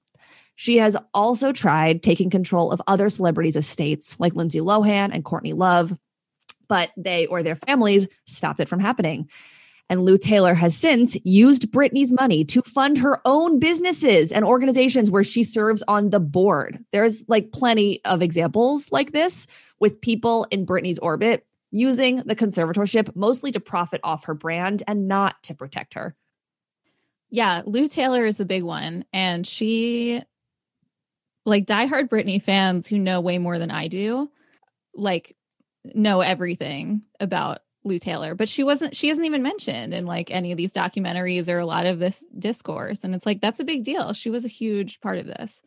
She has also tried taking control of other celebrities' estates like Lindsay Lohan and Courtney Love, but they or their families stopped it from happening. And Lou Taylor has since used Britney's money to fund her own businesses and organizations where she serves on the board. There's like plenty of examples like this with people in Britney's orbit using the conservatorship mostly to profit off her brand and not to protect her. Yeah, Lou Taylor is a big one. And she, like diehard Britney fans who know way more than I do, like know everything about Lou Taylor, but she wasn't, she isn't even mentioned in like any of these documentaries or a lot of this discourse. And it's like, that's a big deal. She was a huge part of this.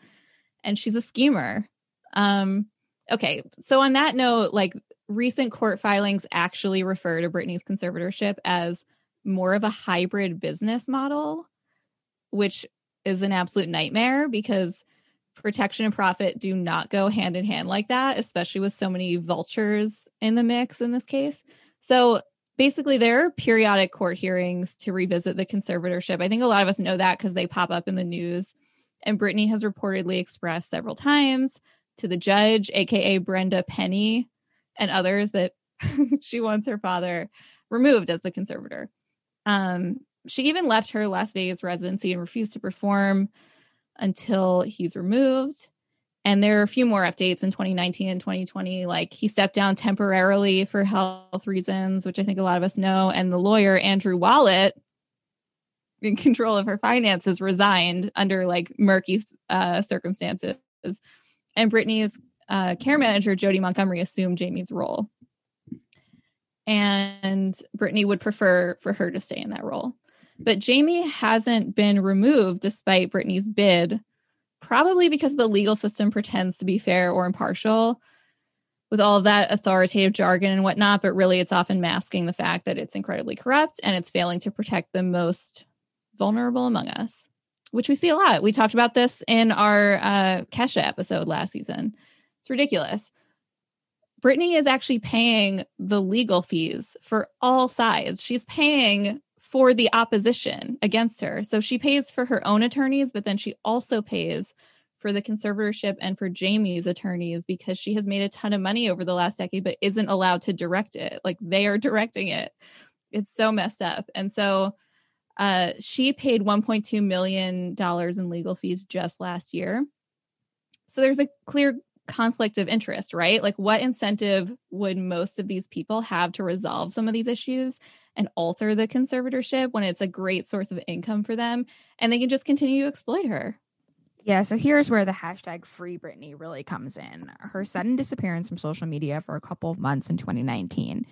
And she's a schemer. Um, okay. So on that note, like recent court filings actually refer to Britney's conservatorship as more of a hybrid business model, which is an absolute nightmare because protection and profit do not go hand in hand like that, especially with so many vultures in the mix in this case. So basically, there are periodic court hearings to revisit the conservatorship. I think a lot of us know that because they pop up in the news. And Britney has reportedly expressed several times to the judge, AKA Brenda Penny, and others that [laughs] she wants her father removed as the conservator. Um, she even left her Las Vegas residency and refused to perform until he's removed. And there are a few more updates in 2019 and 2020. Like he stepped down temporarily for health reasons, which I think a lot of us know. And the lawyer, Andrew Wallet, in control of her finances, resigned under like murky uh, circumstances. And Britney's uh, care manager Jodi Montgomery assumed Jamie's role. And Britney would prefer for her to stay in that role. But Jamie hasn't been removed despite Britney's bid, probably because the legal system pretends to be fair or impartial with all of that authoritative jargon and whatnot. But really, it's often masking the fact that it's incredibly corrupt and it's failing to protect the most vulnerable among us, which we see a lot. We talked about this in our uh, Kesha episode last season. It's ridiculous. Britney is actually paying the legal fees for all sides. She's paying for the opposition against her. So she pays for her own attorneys, but then she also pays for the conservatorship and for Jamie's attorneys because she has made a ton of money over the last decade, but isn't allowed to direct it. Like they are directing it. It's so messed up. And so uh, she paid $1.2 million in legal fees just last year. So there's a clear conflict of interest, right? Like, what incentive would most of these people have to resolve some of these issues and alter the conservatorship when it's a great source of income for them and they can just continue to exploit her? Yeah, so here's where the hashtag free Britney really comes in. Her sudden disappearance from social media for a couple of months in 2019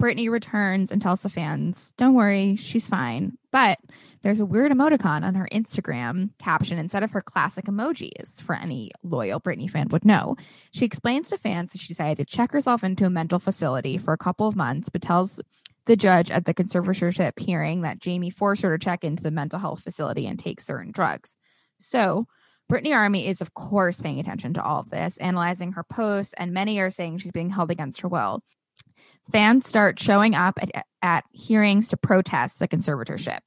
Britney returns and tells the fans, don't worry, she's fine. But there's a weird emoticon on her Instagram caption instead of her classic emojis, for any loyal Britney fan would know. She explains to fans that she decided to check herself into a mental facility for a couple of months, but tells the judge at the conservatorship hearing that Jamie forced her to check into the mental health facility and take certain drugs. So, Britney Army is, of course, paying attention to all of this, analyzing her posts, and many are saying she's being held against her will. Fans start showing up at, at hearings to protest the conservatorship.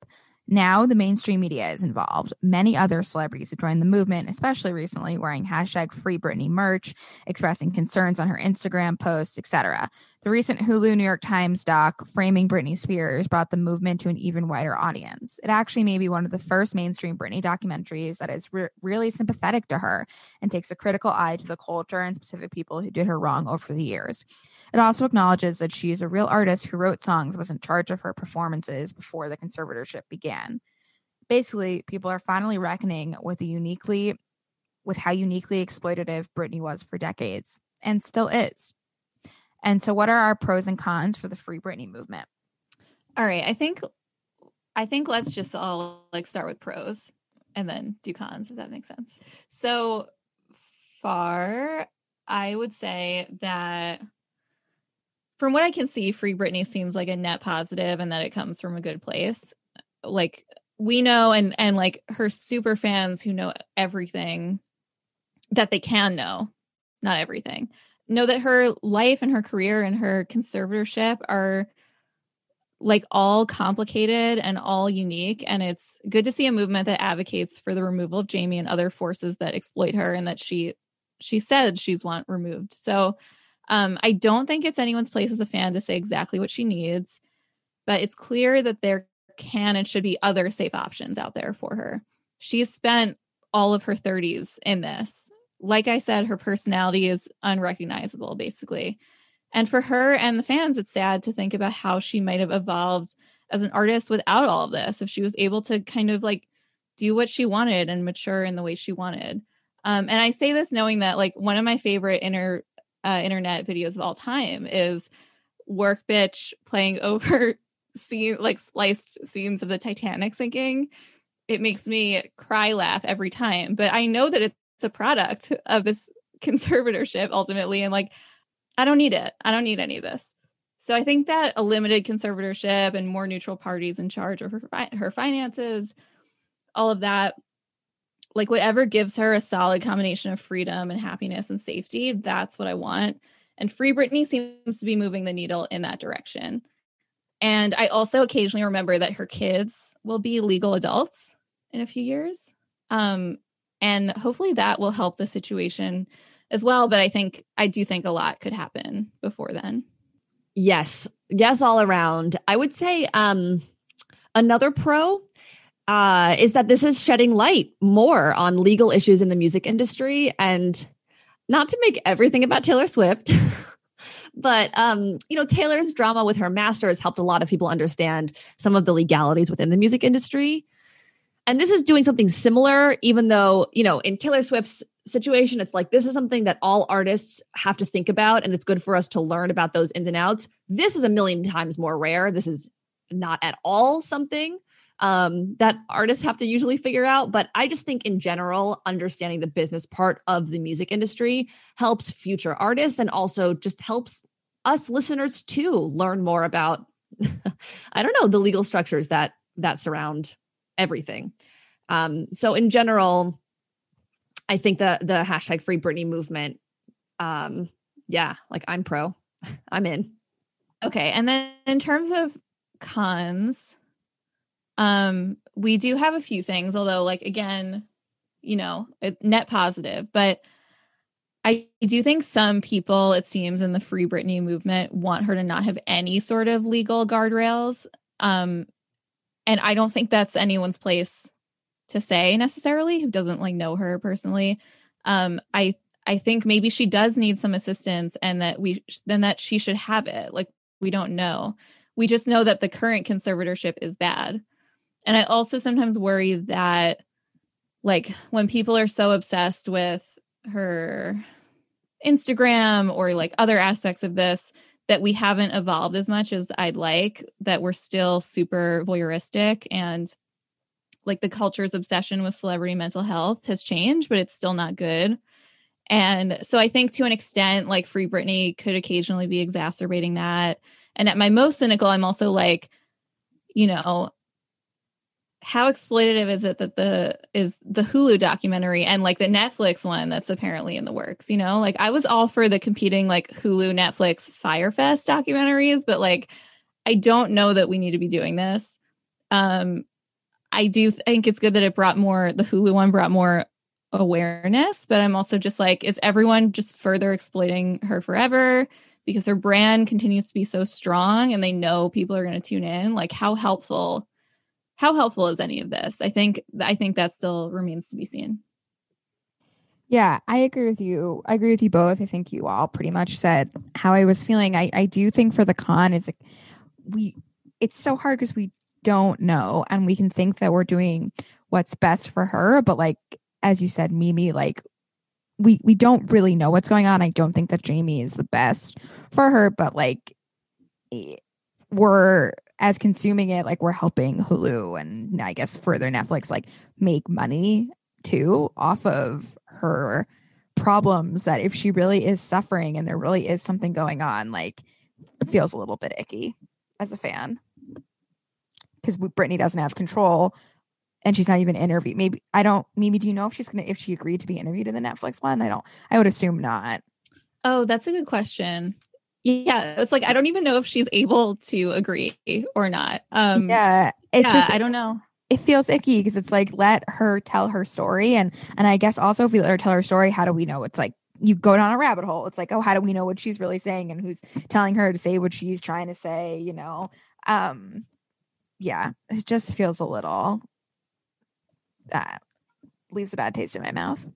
Now the mainstream media is involved. Many other celebrities have joined the movement, especially recently, wearing hashtag Free Britney merch, expressing concerns on her Instagram posts, etc. The recent Hulu New York Times doc, Framing Britney Spears, brought the movement to an even wider audience. It actually may be one of the first mainstream Britney documentaries that is re- really sympathetic to her and takes a critical eye to the culture and specific people who did her wrong over the years. It also acknowledges that she is a real artist who wrote songs was in charge of her performances before the conservatorship began. Basically, people are finally reckoning with the uniquely with how uniquely exploitative Britney was for decades and still is. And so what are our pros and cons for the free Britney movement? All right, I think I think let's just all like start with pros and then do cons if that makes sense. So far, I would say that from what I can see, Free Britney seems like a net positive and that it comes from a good place. Like we know and and like her super fans who know everything that they can know, not everything, know that her life and her career and her conservatorship are like all complicated and all unique and it's good to see a movement that advocates for the removal of Jamie and other forces that exploit her and that she she said she's want removed. So um, I don't think it's anyone's place as a fan to say exactly what she needs, but it's clear that there can and should be other safe options out there for her. She's spent all of her 30s in this. Like I said, her personality is unrecognizable, basically. And for her and the fans, it's sad to think about how she might have evolved as an artist without all of this, if she was able to kind of like do what she wanted and mature in the way she wanted. Um, and I say this knowing that like one of my favorite inner uh, internet videos of all time is work bitch playing [laughs] over scene like spliced scenes of the Titanic sinking. It makes me cry laugh every time, but I know that it's a product of this [laughs] conservatorship ultimately, and like I don't need it. I don't need any of this. So I think that a limited conservatorship and more neutral parties in charge of her her finances, all of that like whatever gives her a solid combination of freedom and happiness and safety, that's what I want. And Free Britney seems to be moving the needle in that direction. And I also occasionally remember that her kids will be legal adults in a few years. Um, and hopefully that will help the situation as well. But I think, I do think a lot could happen before then. Yes. Yes, all around. I would say um, another pro uh, is that this is shedding light more on legal issues in the music industry and not to make everything about Taylor Swift. [laughs] but um, you know, Taylor's drama with her master has helped a lot of people understand some of the legalities within the music industry. And this is doing something similar, even though, you know, in Taylor Swift's situation, it's like this is something that all artists have to think about, and it's good for us to learn about those ins and outs. This is a million times more rare. This is not at all something um, that artists have to usually figure out. But I just think in general, understanding the business part of the music industry helps future artists and also just helps us listeners too learn more about, [laughs] I don't know, the legal structures that that surround everything. Um, so in general, I think the the hashtag free Britney movement, um, yeah, like I'm pro, [laughs] I'm in. Okay, and then in terms of cons, um, we do have a few things, although, like, again, you know, net positive, but I do think some people, it seems, in the Free Britney movement want her to not have any sort of legal guardrails. Um, and I don't think that's anyone's place to say necessarily who doesn't like know her personally. Um, I I think maybe she does need some assistance and that we then that she should have it. Like we don't know. We just know that the current conservatorship is bad. And I also sometimes worry that, like, when people are so obsessed with her Instagram or like other aspects of this, that we haven't evolved as much as I'd like, that we're still super voyeuristic and like the culture's obsession with celebrity mental health has changed, but it's still not good. And so I think to an extent, like Free Britney could occasionally be exacerbating that. And at my most cynical, I'm also like, you know, how exploitative is it that the is the Hulu documentary and like the Netflix one that's apparently in the works, you know? Like I was all for the competing like Hulu, Netflix, Fyre Fest documentaries, but like I don't know that we need to be doing this. Um I do think it's good that it brought more the Hulu one brought more awareness, but I'm also just like is everyone just further exploiting her forever? Because her brand continues to be so strong and they know people are going to tune in. Like, how helpful how helpful is any of this? I think I think that still remains to be seen. Yeah, I agree with you. I agree with you both. I think you all pretty much said how I was feeling. I, I do think for the con is like we it's so hard because we don't know and we can think that we're doing what's best for her, but like as you said, Mimi, like we we don't really know what's going on. I don't think that Jamie is the best for her, but like eh, we're as consuming it, like we're helping Hulu and I guess further Netflix like make money too off of her problems that if she really is suffering and there really is something going on, like feels a little bit icky as a fan. Because Britney doesn't have control and she's not even interviewed. Maybe I don't maybe do you know if she's gonna if she agreed to be interviewed in the Netflix one? I don't I would assume not. Oh, that's a good question yeah it's like i don't even know if she's able to agree or not. Um yeah it's yeah, just i don't know. it feels icky because it's like let her tell her story and and i guess also if we let her tell her story how do we know? It's like you go down a rabbit hole. It's like oh how do we know what she's really saying and who's telling her to say what she's trying to say you know? Um yeah it just feels a little that leaves a bad taste in my mouth.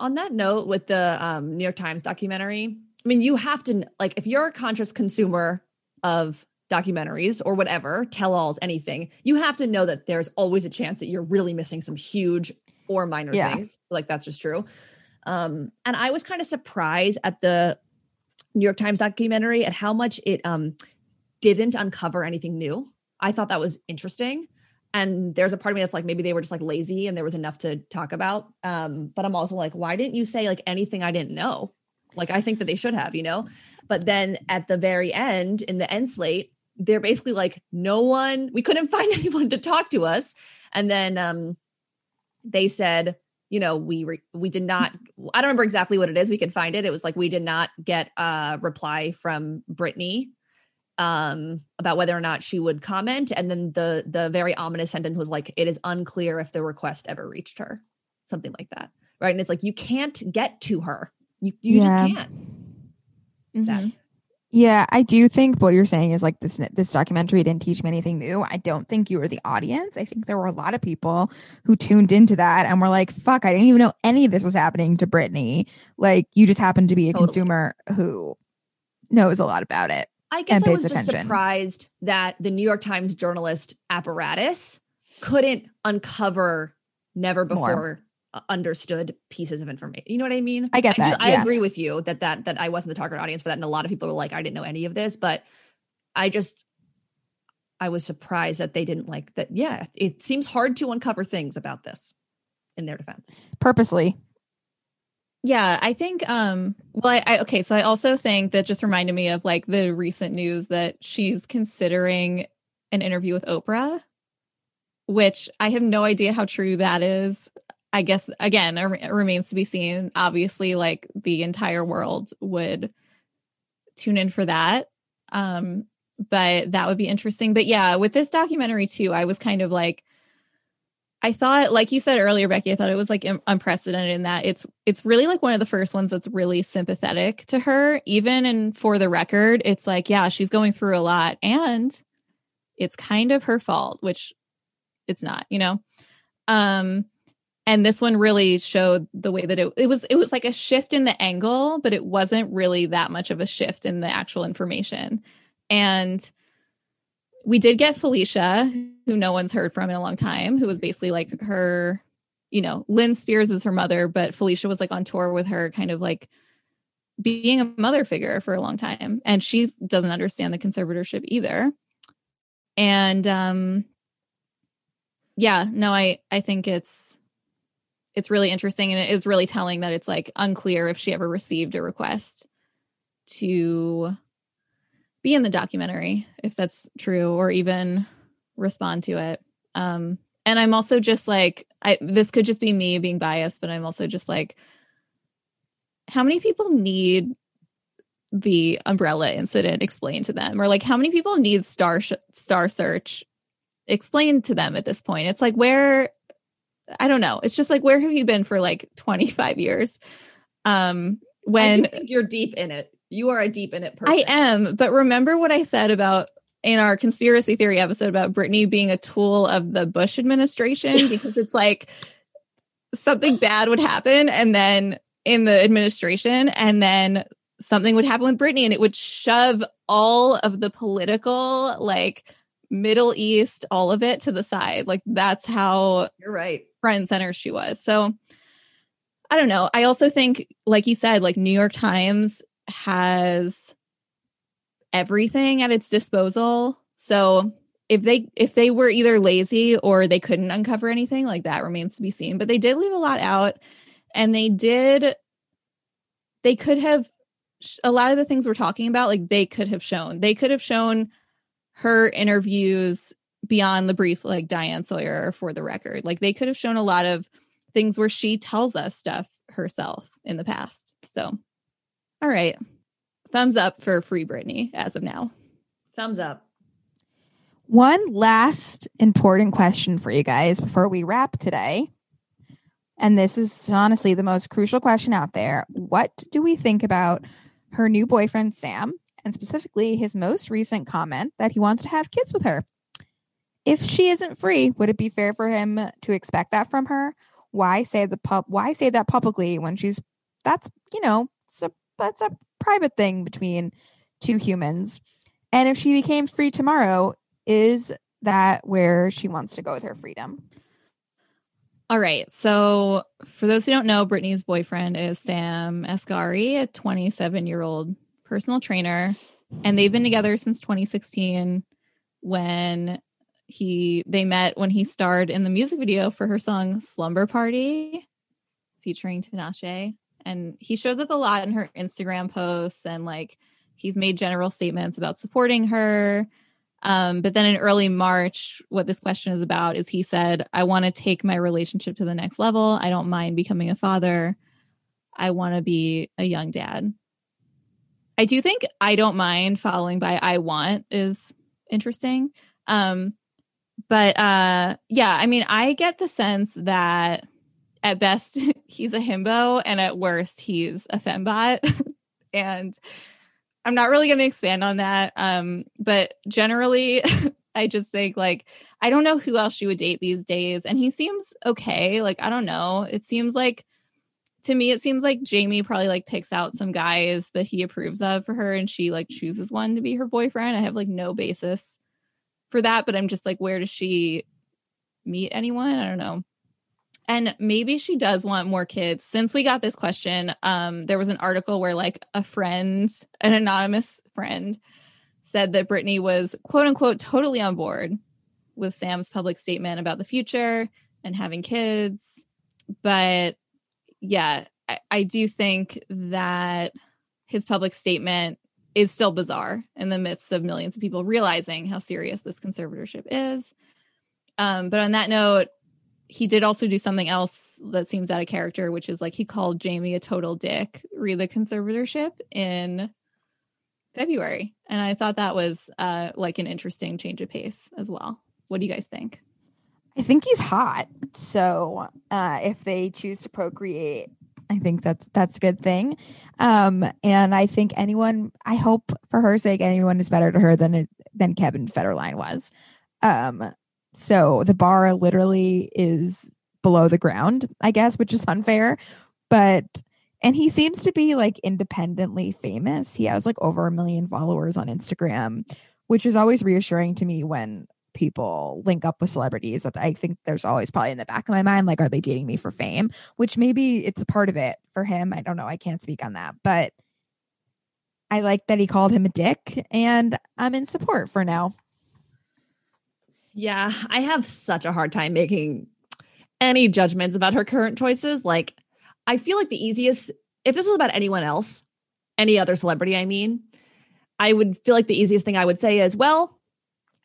On that note with the um, new york times documentary I mean, you have to like if you're a conscious consumer of documentaries or whatever, tell alls, anything, you have to know that there's always a chance that you're really missing some huge or minor yeah. things. Like that's just true. Um, and I was kind of surprised at the New York Times documentary at how much it um didn't uncover anything new. I thought that was interesting. And there's a part of me that's like maybe they were just like lazy and there was enough to talk about. Um, but I'm also like, why didn't you say like anything I didn't know? Like I think that they should have, you know. But then at the very end, in the end slate, they're basically like, no one, we couldn't [laughs] find anyone to talk to us. And then um they said, you know, we re- we did not. I don't remember exactly what it is. We could find it. It was like we did not get a reply from Britney um about whether or not she would comment and then the the very ominous sentence was like it is unclear if the request ever reached her something like that right and it's like you can't get to her you you yeah. just can't. Mm-hmm. Yeah, I do think what you're saying is like this this documentary didn't teach me anything new. I don't think you were the audience. I think there were a lot of people who tuned into that and were like, "Fuck, I didn't even know any of this was happening to Britney." Like you just happened to be a totally. consumer who knows a lot about it. I guess I was attention. just surprised that the New York Times journalist apparatus couldn't uncover never before More understood pieces of information. You know what I mean? I get that. I, do, yeah. I agree with you that that that I wasn't the target audience for that, and a lot of people were like, I didn't know any of this, but I just I was surprised that they didn't like that. Yeah, it seems hard to uncover things about this in their defense purposely. Yeah, I think um well I, I, okay, so I also think that just reminded me of like the recent news that she's considering an interview with Oprah, which I have no idea how true that is. I guess again, it remains to be seen. Obviously, like the entire world would tune in for that. Um, but that would be interesting. But yeah, with this documentary too, I was kind of like, I thought, like you said earlier, Becky, I thought it was like unprecedented in that it's it's really like one of the first ones that's really sympathetic to her. Even and for the record, it's like, yeah, she's going through a lot, and it's kind of her fault, which it's not, you know. Um, and this one really showed the way that it, it was it was like a shift in the angle but it wasn't really that much of a shift in the actual information. And we did get felicia who no one's heard from in a long time who was basically like her you know lynn spears is her mother but felicia was like on tour with her kind of like being a mother figure for a long time. And she doesn't understand the conservatorship either. And um yeah no i i think it's it's really interesting and it is really telling that it's like unclear if she ever received a request to be in the documentary if that's true or even respond to it um and I'm also just like, I this could just be me being biased, but I'm also just like, how many people need the umbrella incident explained to them, or like how many people need star sh- star search explained to them at this point? It's like where I don't know. It's just like where have you been for like 25 years? Um, when you're deep in it, you are a deep in it person. I am, but remember what I said about in our conspiracy theory episode about Britney being a tool of the Bush administration [laughs] because it's like something bad would happen and then in the administration and then something would happen with Britney and it would shove all of the political like Middle East, all of it to the side. Like that's how you're right. Front and center she was. So I don't know. I also think, like you said, like New York Times has everything at its disposal. So if they if they were either lazy or they couldn't uncover anything, like that remains to be seen. But they did leave a lot out, and they did. They could have a lot of the things we're talking about, like they could have shown. They could have shown her interviews beyond the brief, like Diane Sawyer for the record. Like they could have shown a lot of things where she tells us stuff herself in the past. So, all right thumbs up for Free Britney as of now. Thumbs up. One last important question for you guys before we wrap today. And this is honestly the most crucial question out there. What do we think about her new boyfriend, Sam, and specifically his most recent comment that he wants to have kids with her? If she isn't free, would it be fair for him to expect that from her? Why say the pub why say that publicly when she's that's you know, it's a that's a private thing between two humans. And if she became free tomorrow, is that where she wants to go with her freedom? All right. So, for those who don't know, Britney's boyfriend is Sam Asghari, a 27 year old personal trainer. And they've been together since 2016 when he they met when he starred in the music video for her song Slumber Party featuring Tinashe and he shows up a lot in her Instagram posts and like he's made general statements about supporting her. Um, but then in early March, what this question is about is he said, I want to take my relationship to the next level. I don't mind becoming a father. I want to be a young dad. I do think I don't mind following by I want is interesting. Um, but uh, yeah, I mean, I get the sense that at best [laughs] he's a himbo and at worst he's a fembot. [laughs] And i'm not really going to expand on that um but generally [laughs] i just think like i don't know who else she would date these days and he seems okay like i don't know. It seems like to me it seems like jamie probably like picks out some guys that he approves of for her and she like chooses one to be her boyfriend. I have like no basis for that but i'm just like where does she meet anyone i don't know and maybe she does want more kids. Since we got this question, um, there was an article where like a friend, an anonymous friend, said that Britney was quote unquote totally on board with Sam's public statement about the future and having kids. But yeah, I, I do think that his public statement is still bizarre in the midst of millions of people realizing how serious this conservatorship is. Um, but on that note, he did also do something else that seems out of character, which is like he called Jamie a total dick, re the conservatorship in February. And I thought that was uh, like an interesting change of pace as well. What do you guys think? I think he's hot. So uh, if they choose to procreate, I think that's that's a good thing. Um, and I think anyone, I hope for her sake, anyone is better to her than it, than Kevin Federline was. Um, so the bar literally is below the ground, I guess, which is unfair. But and he seems to be like independently famous. He has like over a million followers on Instagram, which is always reassuring to me when people link up with celebrities that I think there's always probably in the back of my mind like are they dating me for fame? Which maybe it's a part of it for him. I don't know. I can't speak on that. But I like that he called him a dick and I'm in support for now. Yeah, I have such a hard time making any judgments about her current choices. Like, I feel like the easiest, if this was about anyone else, any other celebrity, I mean, I would feel like the easiest thing I would say is, well,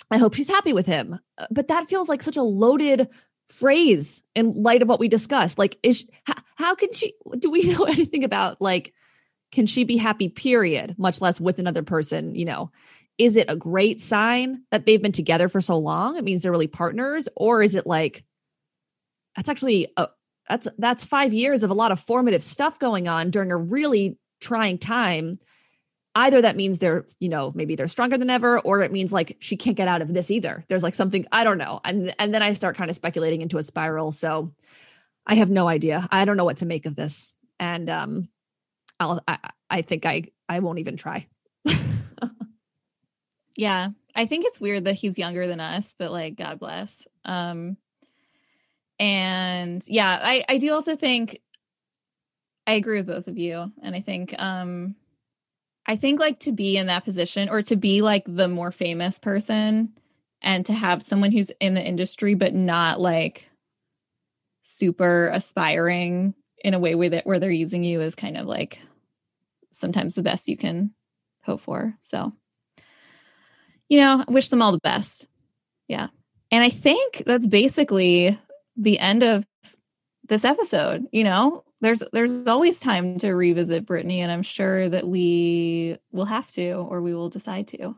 I hope she's happy with him. Uh, but that feels like such a loaded phrase in light of what we discussed. Like, is how, how can she? Do we [laughs] know anything about like? Can she be happy? Period. Much less with another person. You know, is it a great sign that they've been together for so long? It means they're really partners, or is it like that's actually a, that's that's five years of a lot of formative stuff going on during a really trying time either that means they're you know maybe they're stronger than ever or it means like she can't get out of this either. There's like something i don't know. And and then i start kind of speculating into a spiral. So i have no idea. I don't know what to make of this. And um i'll i, I think i i won't even try. [laughs] Yeah. I think it's weird that he's younger than us but like god bless. Um and yeah i i do also think i agree with both of you. And i think um I think like to be in that position or to be like the more famous person and to have someone who's in the industry but not like super aspiring in a way where that where they're using you is kind of like sometimes the best you can hope for. So you know, I wish them all the best. Yeah. And I think that's basically the end of this episode, you know? There's there's always time to revisit Britney, and I'm sure that we will have to, or we will decide to.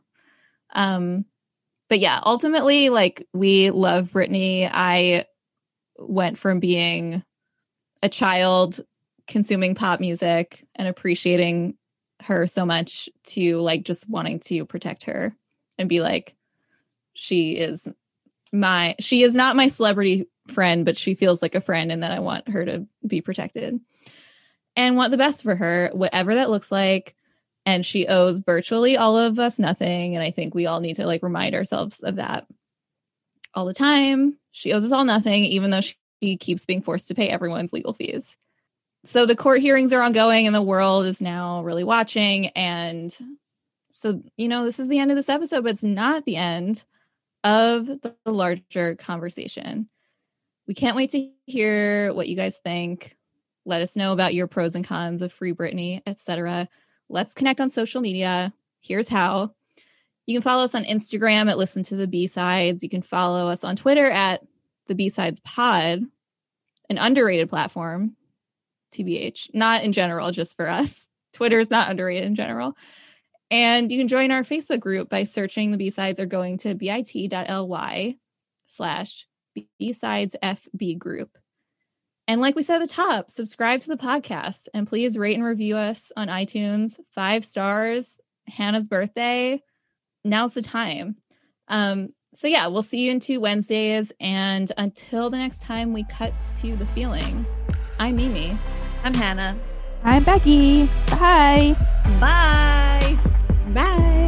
Um, but yeah, ultimately, like we love Britney. I went from being a child consuming pop music and appreciating her so much to like just wanting to protect her and be like, she is my she is not my celebrity friend, but she feels like a friend and that I want her to be protected and want the best for her, whatever that looks like. And she owes virtually all of us nothing. And I think we all need to like remind ourselves of that all the time. She owes us all nothing, even though she keeps being forced to pay everyone's legal fees. So the court hearings are ongoing and the world is now really watching. And so, you know, this is the end of this episode, but it's not the end of the larger conversation. We can't wait to hear what you guys think. Let us know about your pros and cons of Free Britney, etc. Let's connect on social media. Here's how. You can follow us on Instagram at Listen to the B Sides. You can follow us on Twitter at the B Sides Pod, an underrated platform, TBH, not in general, just for us. [laughs] Twitter is not underrated in general. And you can join our Facebook group by searching the B Sides or going to bit.ly slash B-Sides FB group. And like we said at the top, subscribe to the podcast and please rate and review us on iTunes. Five stars. Hannah's birthday. Now's the time. Um, so yeah, we'll see you in two Wednesdays. And until the next time we cut to the feeling, I'm Mimi. I'm Hannah. I'm Becky. Bye. Bye. Bye.